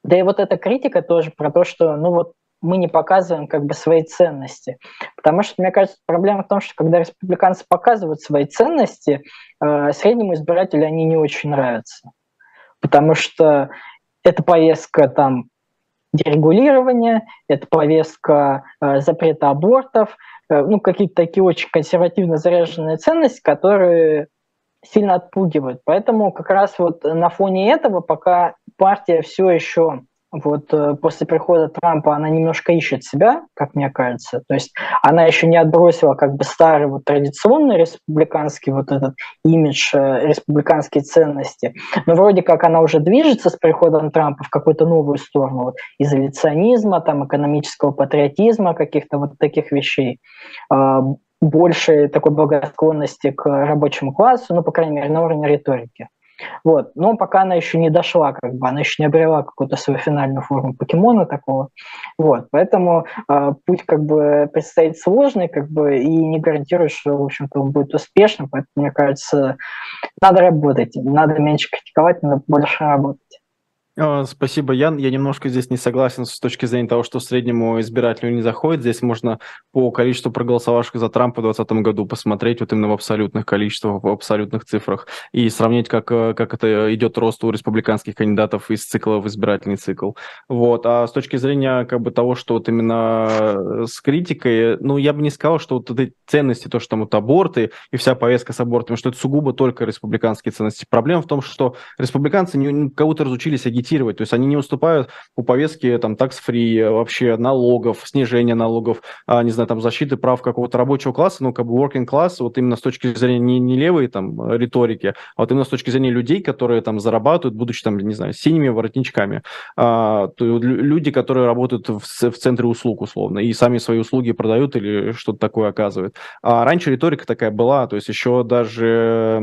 Да и вот эта критика тоже про то, что, ну вот, мы не показываем как бы свои ценности. Потому что, мне кажется, проблема в том, что когда республиканцы показывают свои ценности, э, среднему избирателю они не очень нравятся. Потому что эта поездка там дерегулирования, это повестка э, запрета абортов, э, ну, какие-то такие очень консервативно заряженные ценности, которые сильно отпугивают. Поэтому как раз вот на фоне этого, пока партия все еще вот э, после прихода Трампа она немножко ищет себя, как мне кажется. То есть она еще не отбросила как бы старый вот традиционный республиканский вот этот имидж, э, республиканские ценности. Но вроде как она уже движется с приходом Трампа в какую-то новую сторону, вот, изоляционизма, там, экономического патриотизма, каких-то вот таких вещей а, больше такой благосклонности к рабочему классу, ну, по крайней мере, на уровне риторики. Вот. Но пока она еще не дошла, как бы, она еще не обрела какую-то свою финальную форму покемона такого. Вот. Поэтому э, путь как бы предстоит сложный, как бы, и не гарантирует, что, в общем-то, он будет успешным. Поэтому, мне кажется, надо работать, надо меньше критиковать, надо больше работать. А, спасибо, Ян. Я немножко здесь не согласен с точки зрения того, что среднему избирателю не заходит. Здесь можно по количеству проголосовавших за Трампа в 2020 году посмотреть вот именно в абсолютных количествах, в абсолютных цифрах и сравнить, как, э, как это идет рост у республиканских кандидатов из цикла в избирательный цикл. Вот. А с точки зрения как бы того, что вот именно э, с критикой, ну, я бы не сказал, что вот эти ценности, то, что там вот аборты и вся повестка с абортами, что это сугубо только республиканские ценности. Проблема в том, что республиканцы не, кого-то разучились агитировать агитировать. То есть они не уступают по повестке там такс-фри, вообще налогов, снижения налогов, а, не знаю, там защиты прав какого-то рабочего класса, ну, как бы working class, вот именно с точки зрения не, не левой там риторики, а вот именно с точки зрения людей, которые там зарабатывают, будучи там, не знаю, синими воротничками. А, то люди, которые работают в, в центре услуг, условно, и сами свои услуги продают или что-то такое оказывают. А раньше риторика такая была, то есть еще даже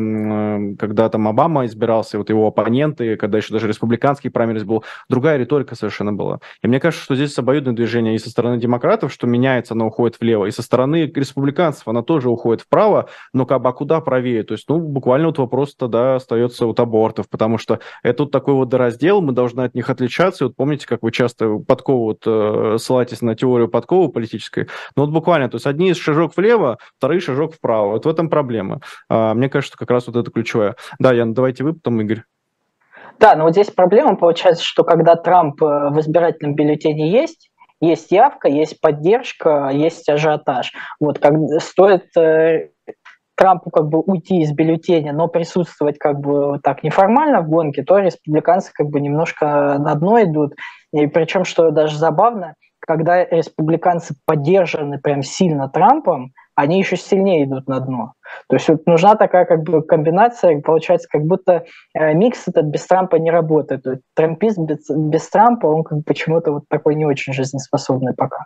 когда там Обама избирался, вот его оппоненты, когда еще даже республиканский праймерис был, другая риторика совершенно была. И мне кажется, что здесь обоюдное движение и со стороны демократов, что меняется, оно уходит влево, и со стороны республиканцев она тоже уходит вправо, но как бы а куда правее? То есть, ну, буквально вот вопрос тогда остается вот абортов, потому что это вот такой вот раздел, мы должны от них отличаться. И вот помните, как вы часто подкову вот, э, ссылаетесь на теорию подковы политической? Ну вот буквально, то есть одни шажок влево, вторые шажок вправо. Вот в этом проблема. А, мне кажется, что как раз вот это ключевое. Да, Ян, давайте вы, потом Игорь. Да, но вот здесь проблема получается, что когда Трамп э, в избирательном бюллетене есть, есть явка, есть поддержка, есть ажиотаж. Вот как стоит э, Трампу как бы уйти из бюллетеня, но присутствовать как бы так неформально в гонке, то республиканцы как бы немножко на дно идут. И причем, что даже забавно, когда республиканцы поддержаны прям сильно Трампом, они еще сильнее идут на дно. То есть вот нужна такая как бы комбинация, получается, как будто э, микс этот без Трампа не работает. То есть трампист без, без Трампа, он как бы почему-то вот такой не очень жизнеспособный пока.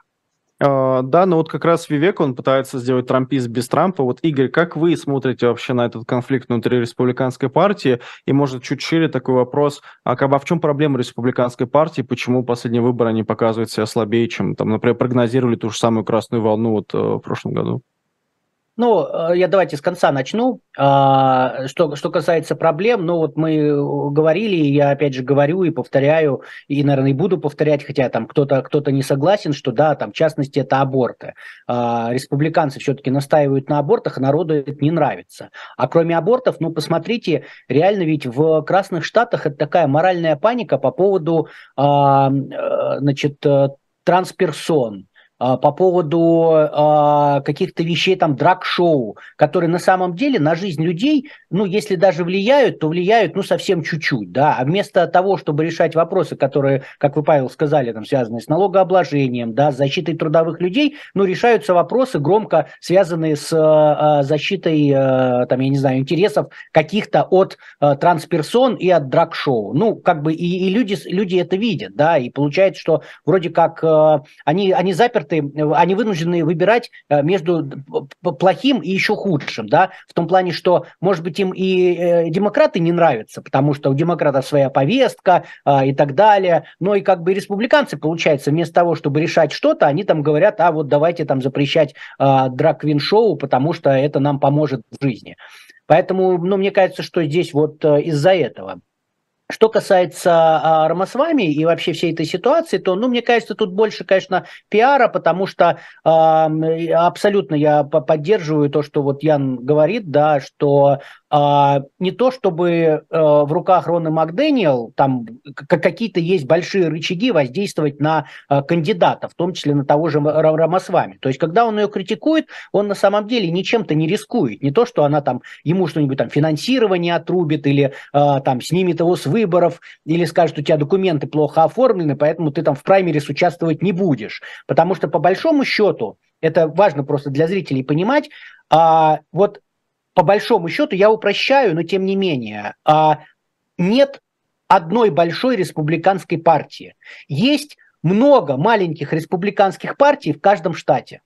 Uh, да, но вот как раз Вивек, он пытается сделать трампист без Трампа. Вот, Игорь, как вы смотрите вообще на этот конфликт внутри республиканской партии? И, может, чуть шире такой вопрос, а как а в чем проблема республиканской партии? Почему последние выборы они показывают себя слабее, чем, там, например, прогнозировали ту же самую красную волну вот, uh, в прошлом году? Ну, э, я давайте с конца начну. А, что, что касается проблем, ну вот мы говорили, я опять же говорю и повторяю, и, наверное, и буду повторять, хотя там кто-то кто не согласен, что да, там в частности это аборты. А, республиканцы все-таки настаивают на абортах, а народу это не нравится. А кроме абортов, ну посмотрите, реально ведь в Красных Штатах это такая моральная паника по поводу, а, э, значит, э, трансперсон, по поводу а, каких-то вещей, там, драг-шоу, которые на самом деле на жизнь людей, ну, если даже влияют, то влияют, ну, совсем чуть-чуть, да, а вместо того, чтобы решать вопросы, которые, как вы, Павел, сказали, там, связанные с налогообложением, да, с защитой трудовых людей, ну, решаются вопросы громко связанные с а, защитой, там, я не знаю, интересов каких-то от трансперсон и от драг-шоу. Ну, как бы и, и люди, люди это видят, да, и получается, что вроде как они, они заперты эксперты, они вынуждены выбирать э, между плохим и еще худшим, да, в том плане, что, может быть, им и э, демократы не нравятся, потому что у демократов своя повестка а, и так далее, но и как бы республиканцы, получается, вместо того, чтобы решать что-то, они там говорят, а вот давайте там запрещать а, драг-квин-шоу, потому что это нам поможет в жизни. Поэтому, ну, мне кажется, что здесь вот э, из-за этого. Что касается а, Рамасвами и вообще всей этой ситуации, то, ну, мне кажется, тут больше, конечно, пиара, потому что а, абсолютно я поддерживаю то, что вот Ян говорит, да, что не то чтобы а, в руках Рона Макдэниел там какие-то есть большие рычаги воздействовать на а, кандидата, в том числе на того же Рамасвами. То есть, когда он ее критикует, он на самом деле ничем-то не рискует. Не то, что она там ему что-нибудь там финансирование отрубит или а, там снимет его с выборов, или скажет, у тебя документы плохо оформлены, поэтому ты там в праймерис участвовать не будешь. Потому что по большому счету, это важно просто для зрителей понимать, а, вот по большому счету, я упрощаю, но тем не менее, а, нет одной большой республиканской партии. Есть много маленьких республиканских партий в каждом штате.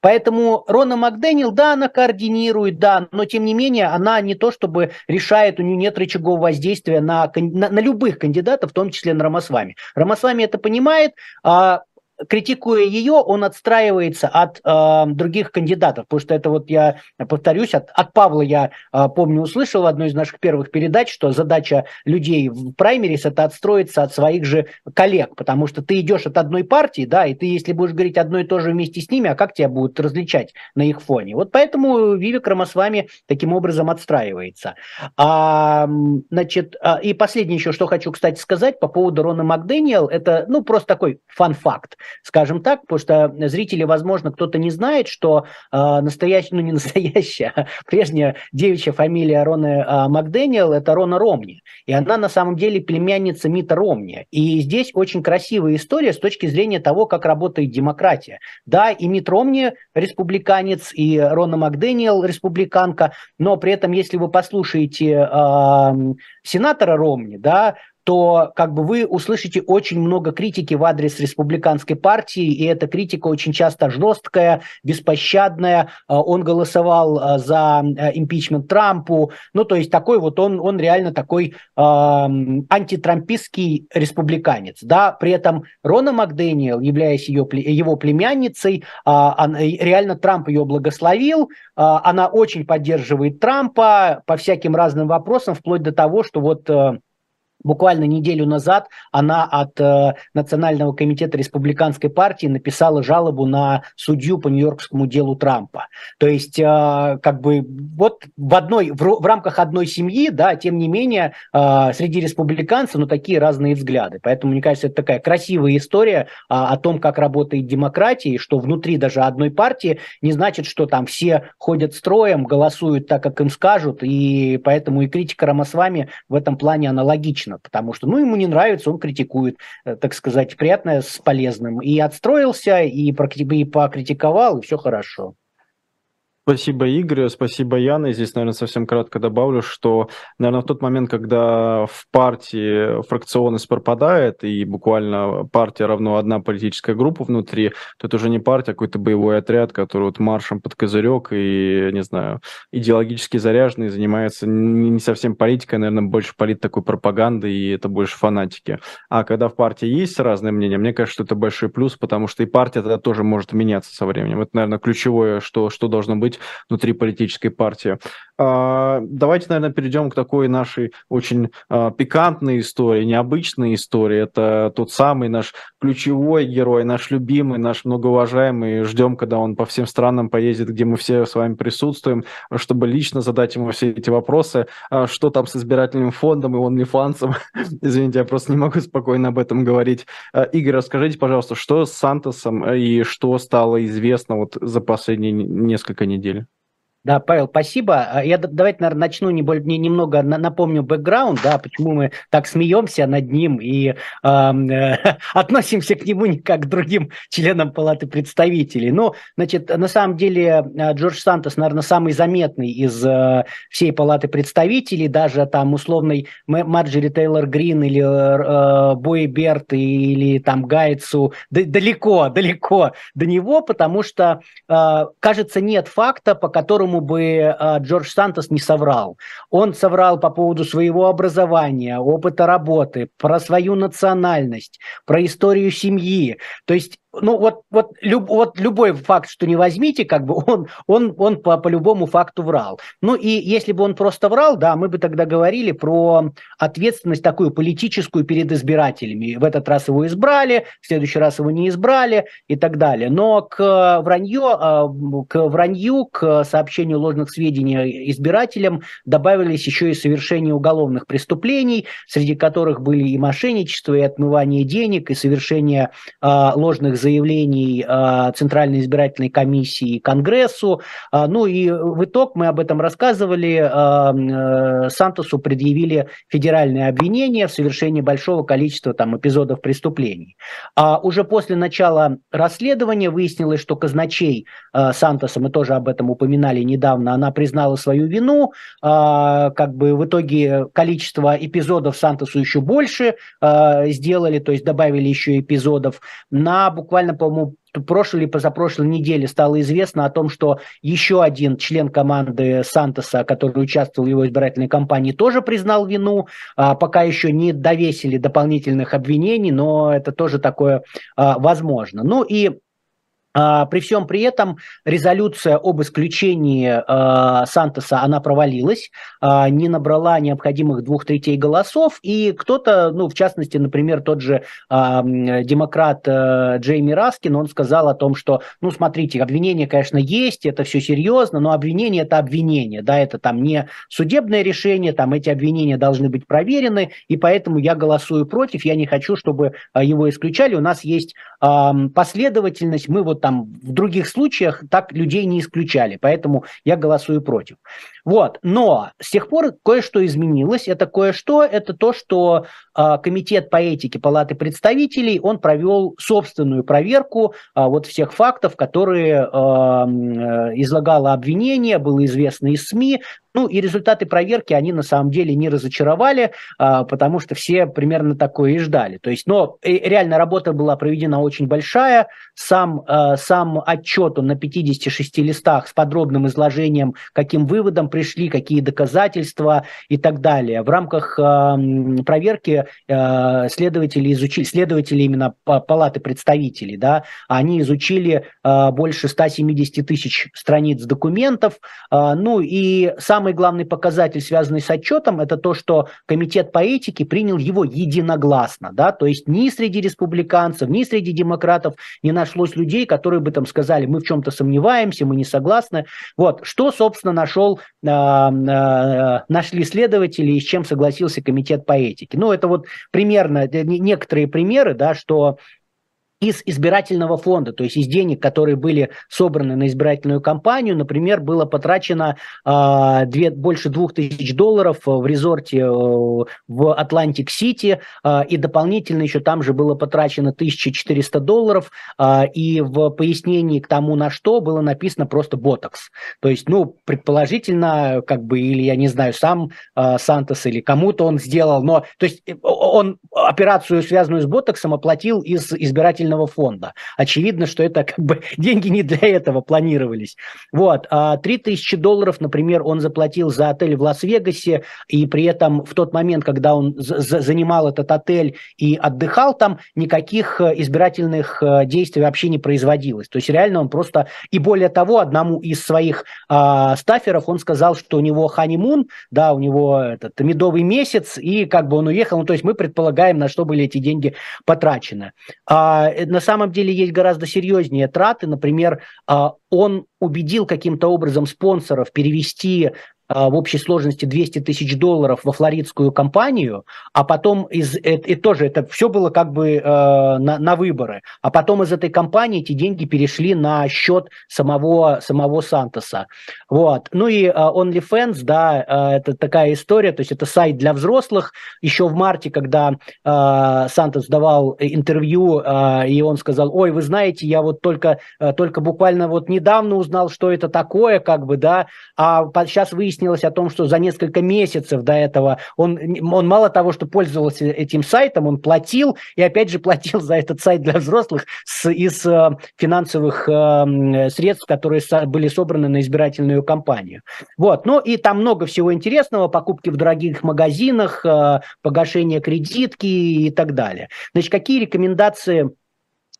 Поэтому Рона Макдэниел, да, она координирует, да, но тем не менее она не то чтобы решает, у нее нет рычагов воздействия на, на, на любых кандидатов, в том числе на Рамасвами. Рамасвами это понимает, а критикуя ее, он отстраивается от э, других кандидатов, потому что это вот я повторюсь, от, от Павла я э, помню услышал в одной из наших первых передач, что задача людей в праймерис это отстроиться от своих же коллег, потому что ты идешь от одной партии, да, и ты если будешь говорить одно и то же вместе с ними, а как тебя будут различать на их фоне? Вот поэтому Вивик Рамасвами таким образом отстраивается. А, значит, а, и последнее еще, что хочу, кстати, сказать по поводу Рона Макдэниел, это, ну, просто такой фан-факт скажем так, потому что зрители, возможно, кто-то не знает, что э, настоящая, ну не настоящая, а прежняя девичья фамилия Роны э, Макдэниел – это Рона Ромни. И она на самом деле племянница Мита Ромни. И здесь очень красивая история с точки зрения того, как работает демократия. Да, и Мит Ромни республиканец, и Рона Макдэниел республиканка, но при этом, если вы послушаете э, сенатора Ромни, да, то как бы вы услышите очень много критики в адрес республиканской партии, и эта критика очень часто жесткая, беспощадная. А, он голосовал а, за э, импичмент Трампу. Ну, то есть такой вот он, он реально такой э, антитрампистский республиканец. Да? При этом Рона Макдэниел, являясь ее, его племянницей, э, реально Трамп ее благословил. Она очень поддерживает Трампа по всяким разным вопросам, вплоть до того, что вот... Э, Буквально неделю назад она от э, Национального комитета республиканской партии написала жалобу на судью по нью-йоркскому делу Трампа. То есть, э, как бы, вот в одной, в, в рамках одной семьи, да, тем не менее, э, среди республиканцев, ну, такие разные взгляды. Поэтому, мне кажется, это такая красивая история э, о том, как работает демократия, и что внутри даже одной партии не значит, что там все ходят строем, голосуют так, как им скажут, и поэтому и критика Рамасвами в этом плане аналогична важно, потому что, ну, ему не нравится, он критикует, э, так сказать, приятное с полезным. И отстроился, и, покритиковал, и все хорошо. Спасибо, Игорь, спасибо, Яна. И здесь, наверное, совсем кратко добавлю, что, наверное, в тот момент, когда в партии фракционность пропадает, и буквально партия равно одна политическая группа внутри, то это уже не партия, а какой-то боевой отряд, который вот маршем под козырек и, не знаю, идеологически заряженный, занимается не совсем политикой, а, наверное, больше полит такой пропагандой, и это больше фанатики. А когда в партии есть разные мнения, мне кажется, что это большой плюс, потому что и партия тогда тоже может меняться со временем. Это, наверное, ключевое, что, что должно быть быть внутри политической партии. А, давайте, наверное, перейдем к такой нашей очень а, пикантной истории, необычной истории. Это тот самый наш ключевой герой, наш любимый, наш многоуважаемый. Ждем, когда он по всем странам поездит, где мы все с вами присутствуем, чтобы лично задать ему все эти вопросы. А, что там с избирательным фондом и OnlyFans? *laughs* Извините, я просто не могу спокойно об этом говорить. Игорь, расскажите, пожалуйста, что с Сантосом и что стало известно вот за последние несколько недель? deal Да, Павел, спасибо. А я давайте, наверное, начну не, не, немного напомню бэкграунд, да, почему мы так смеемся над ним и э, э, *laughs* относимся к нему не как к другим членам Палаты представителей. Ну, значит, на самом деле э, Джордж Сантос, наверное, самый заметный из э, всей Палаты представителей, даже там условный Марджери Тейлор Грин или э, Бой Берт или там Гайцу, да, далеко, далеко до него, потому что, э, кажется, нет факта, по которому которому бы а, Джордж Сантос не соврал. Он соврал по поводу своего образования, опыта работы, про свою национальность, про историю семьи. То есть ну вот, вот, люб, вот любой факт, что не возьмите, как бы он, он, он по, по любому факту врал. Ну и если бы он просто врал, да, мы бы тогда говорили про ответственность такую политическую перед избирателями. В этот раз его избрали, в следующий раз его не избрали и так далее. Но к вранью, а, к вранью, к сообщению ложных сведений избирателям добавились еще и совершение уголовных преступлений, среди которых были и мошенничество, и отмывание денег, и совершение э, ложных заявлений а, Центральной избирательной комиссии Конгрессу. А, ну и в итог мы об этом рассказывали. А, э, Сантосу предъявили федеральные обвинения в совершении большого количества там, эпизодов преступлений. А уже после начала расследования выяснилось, что казначей Сантоса, мы тоже об этом упоминали недавно, она признала свою вину. Как бы в итоге количество эпизодов Сантосу еще больше сделали, то есть добавили еще эпизодов на буквально буквально, по-моему, прошлой или позапрошлой неделе стало известно о том, что еще один член команды Сантоса, который участвовал в его избирательной кампании, тоже признал вину. А, пока еще не довесили дополнительных обвинений, но это тоже такое а, возможно. Ну и при всем при этом резолюция об исключении э, Сантоса, она провалилась, э, не набрала необходимых двух третей голосов, и кто-то, ну, в частности, например, тот же э, демократ э, Джейми Раскин, он сказал о том, что, ну, смотрите, обвинение, конечно, есть, это все серьезно, но обвинение – это обвинение, да, это там не судебное решение, там эти обвинения должны быть проверены, и поэтому я голосую против, я не хочу, чтобы его исключали, у нас есть последовательность, мы вот там в других случаях так людей не исключали, поэтому я голосую против. Вот, но с тех пор кое-что изменилось. Это кое-что, это то, что э, комитет по этике Палаты представителей, он провел собственную проверку э, вот всех фактов, которые э, излагало обвинение, было известно из СМИ, ну и результаты проверки, они на самом деле не разочаровали, а, потому что все примерно такое и ждали. То есть, но реально работа была проведена очень большая. Сам, а, сам отчет он на 56 листах с подробным изложением, каким выводом пришли, какие доказательства и так далее. В рамках а, проверки следователи изучили, следователи именно Палаты представителей, да, они изучили больше 170 тысяч страниц документов, ну и сам самый главный показатель, связанный с отчетом, это то, что комитет по этике принял его единогласно, да, то есть ни среди республиканцев, ни среди демократов не нашлось людей, которые бы там сказали, мы в чем-то сомневаемся, мы не согласны. Вот, что, собственно, нашел, э, э, нашли следователи и с чем согласился комитет по этике. Ну, это вот примерно некоторые примеры, да, что из избирательного фонда, то есть из денег, которые были собраны на избирательную кампанию, например, было потрачено э, две, больше двух тысяч долларов в резорте э, в Атлантик-Сити, э, и дополнительно еще там же было потрачено 1400 долларов, э, и в пояснении к тому, на что, было написано просто «ботокс». То есть, ну, предположительно, как бы, или, я не знаю, сам э, Сантос или кому-то он сделал, но, то есть, он операцию, связанную с ботоксом, оплатил из избирательного пенсионного фонда. Очевидно, что это как бы *laughs* деньги не для этого планировались. Вот. А 3000 долларов, например, он заплатил за отель в Лас-Вегасе, и при этом в тот момент, когда он занимал этот отель и отдыхал там, никаких э, избирательных э, действий вообще не производилось. То есть реально он просто... И более того, одному из своих а, стаферов он сказал, что у него ханимун, да, у него этот медовый месяц, и как бы он уехал. Ну, то есть мы предполагаем, на что были эти деньги потрачены. А, э, на самом деле есть гораздо серьезнее траты. Например, а, он убедил каким-то образом спонсоров перевести в общей сложности 200 тысяч долларов во флоридскую компанию, а потом из и, и тоже это все было как бы э, на, на выборы, а потом из этой компании эти деньги перешли на счет самого самого Сантоса, вот. Ну и э, OnlyFans, да, э, это такая история, то есть это сайт для взрослых. Еще в марте, когда э, Сантос давал интервью, э, и он сказал, ой, вы знаете, я вот только э, только буквально вот недавно узнал, что это такое, как бы, да, а сейчас выяснилось выяснилось о том, что за несколько месяцев до этого он, он мало того, что пользовался этим сайтом, он платил, и опять же платил за этот сайт для взрослых с, из э, финансовых э, средств, которые со, были собраны на избирательную кампанию. Вот, ну и там много всего интересного, покупки в дорогих магазинах, э, погашение кредитки и так далее. Значит, какие рекомендации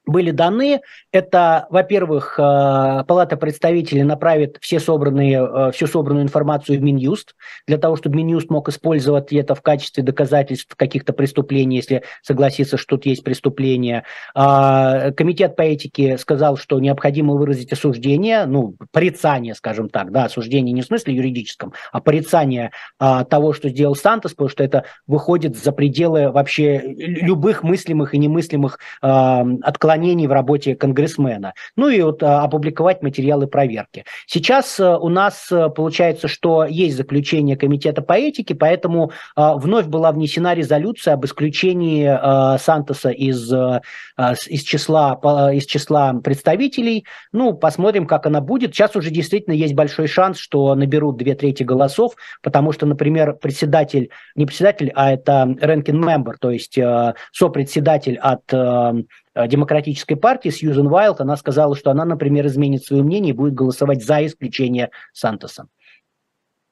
были даны. Это, во-первых, э, Палата представителей направит все собранные, э, всю собранную информацию в Минюст, для того, чтобы Минюст мог использовать это в качестве доказательств каких-то преступлений, если согласится, что тут есть преступление. А, комитет по этике сказал, что необходимо выразить осуждение, ну, порицание, скажем так, да, осуждение не в смысле юридическом, а порицание а, того, что сделал Сантос, потому что это выходит за пределы вообще любых мыслимых и немыслимых а, отклонений отклонений в работе конгрессмена. Ну и вот а, опубликовать материалы проверки. Сейчас а, у нас а, получается, что есть заключение Комитета по этике, поэтому вновь была внесена резолюция об исключении Сантоса из, из, числа, из числа представителей. Ну, посмотрим, как она будет. Сейчас уже действительно есть большой шанс, что наберут две трети голосов, потому что, например, председатель, не председатель, а это ranking member, то есть сопредседатель от Э, демократической партии Сьюзен Вайлд, она сказала, что она, например, изменит свое мнение и будет голосовать за исключение Сантоса.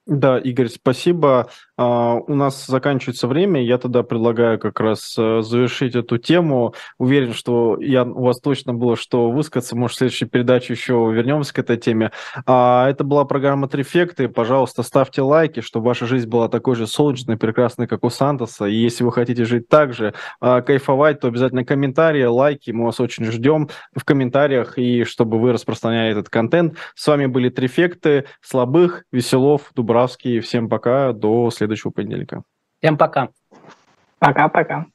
Да, Игорь, спасибо. А, у нас заканчивается время, я тогда предлагаю как раз э, завершить эту тему. Уверен, что я, у вас точно было что высказаться, может, в следующей передаче еще вернемся к этой теме. А, это была программа «Трефекты». Пожалуйста, ставьте лайки, чтобы ваша жизнь была такой же солнечной, прекрасной, как у Сантоса. И если вы хотите жить так же, а, кайфовать, то обязательно комментарии, лайки. Мы вас очень ждем в комментариях, и чтобы вы распространяли этот контент. С вами были «Трефекты», Слабых, Веселов, Дубровский. Всем пока, до следующего понедельника. Всем пока. Пока-пока.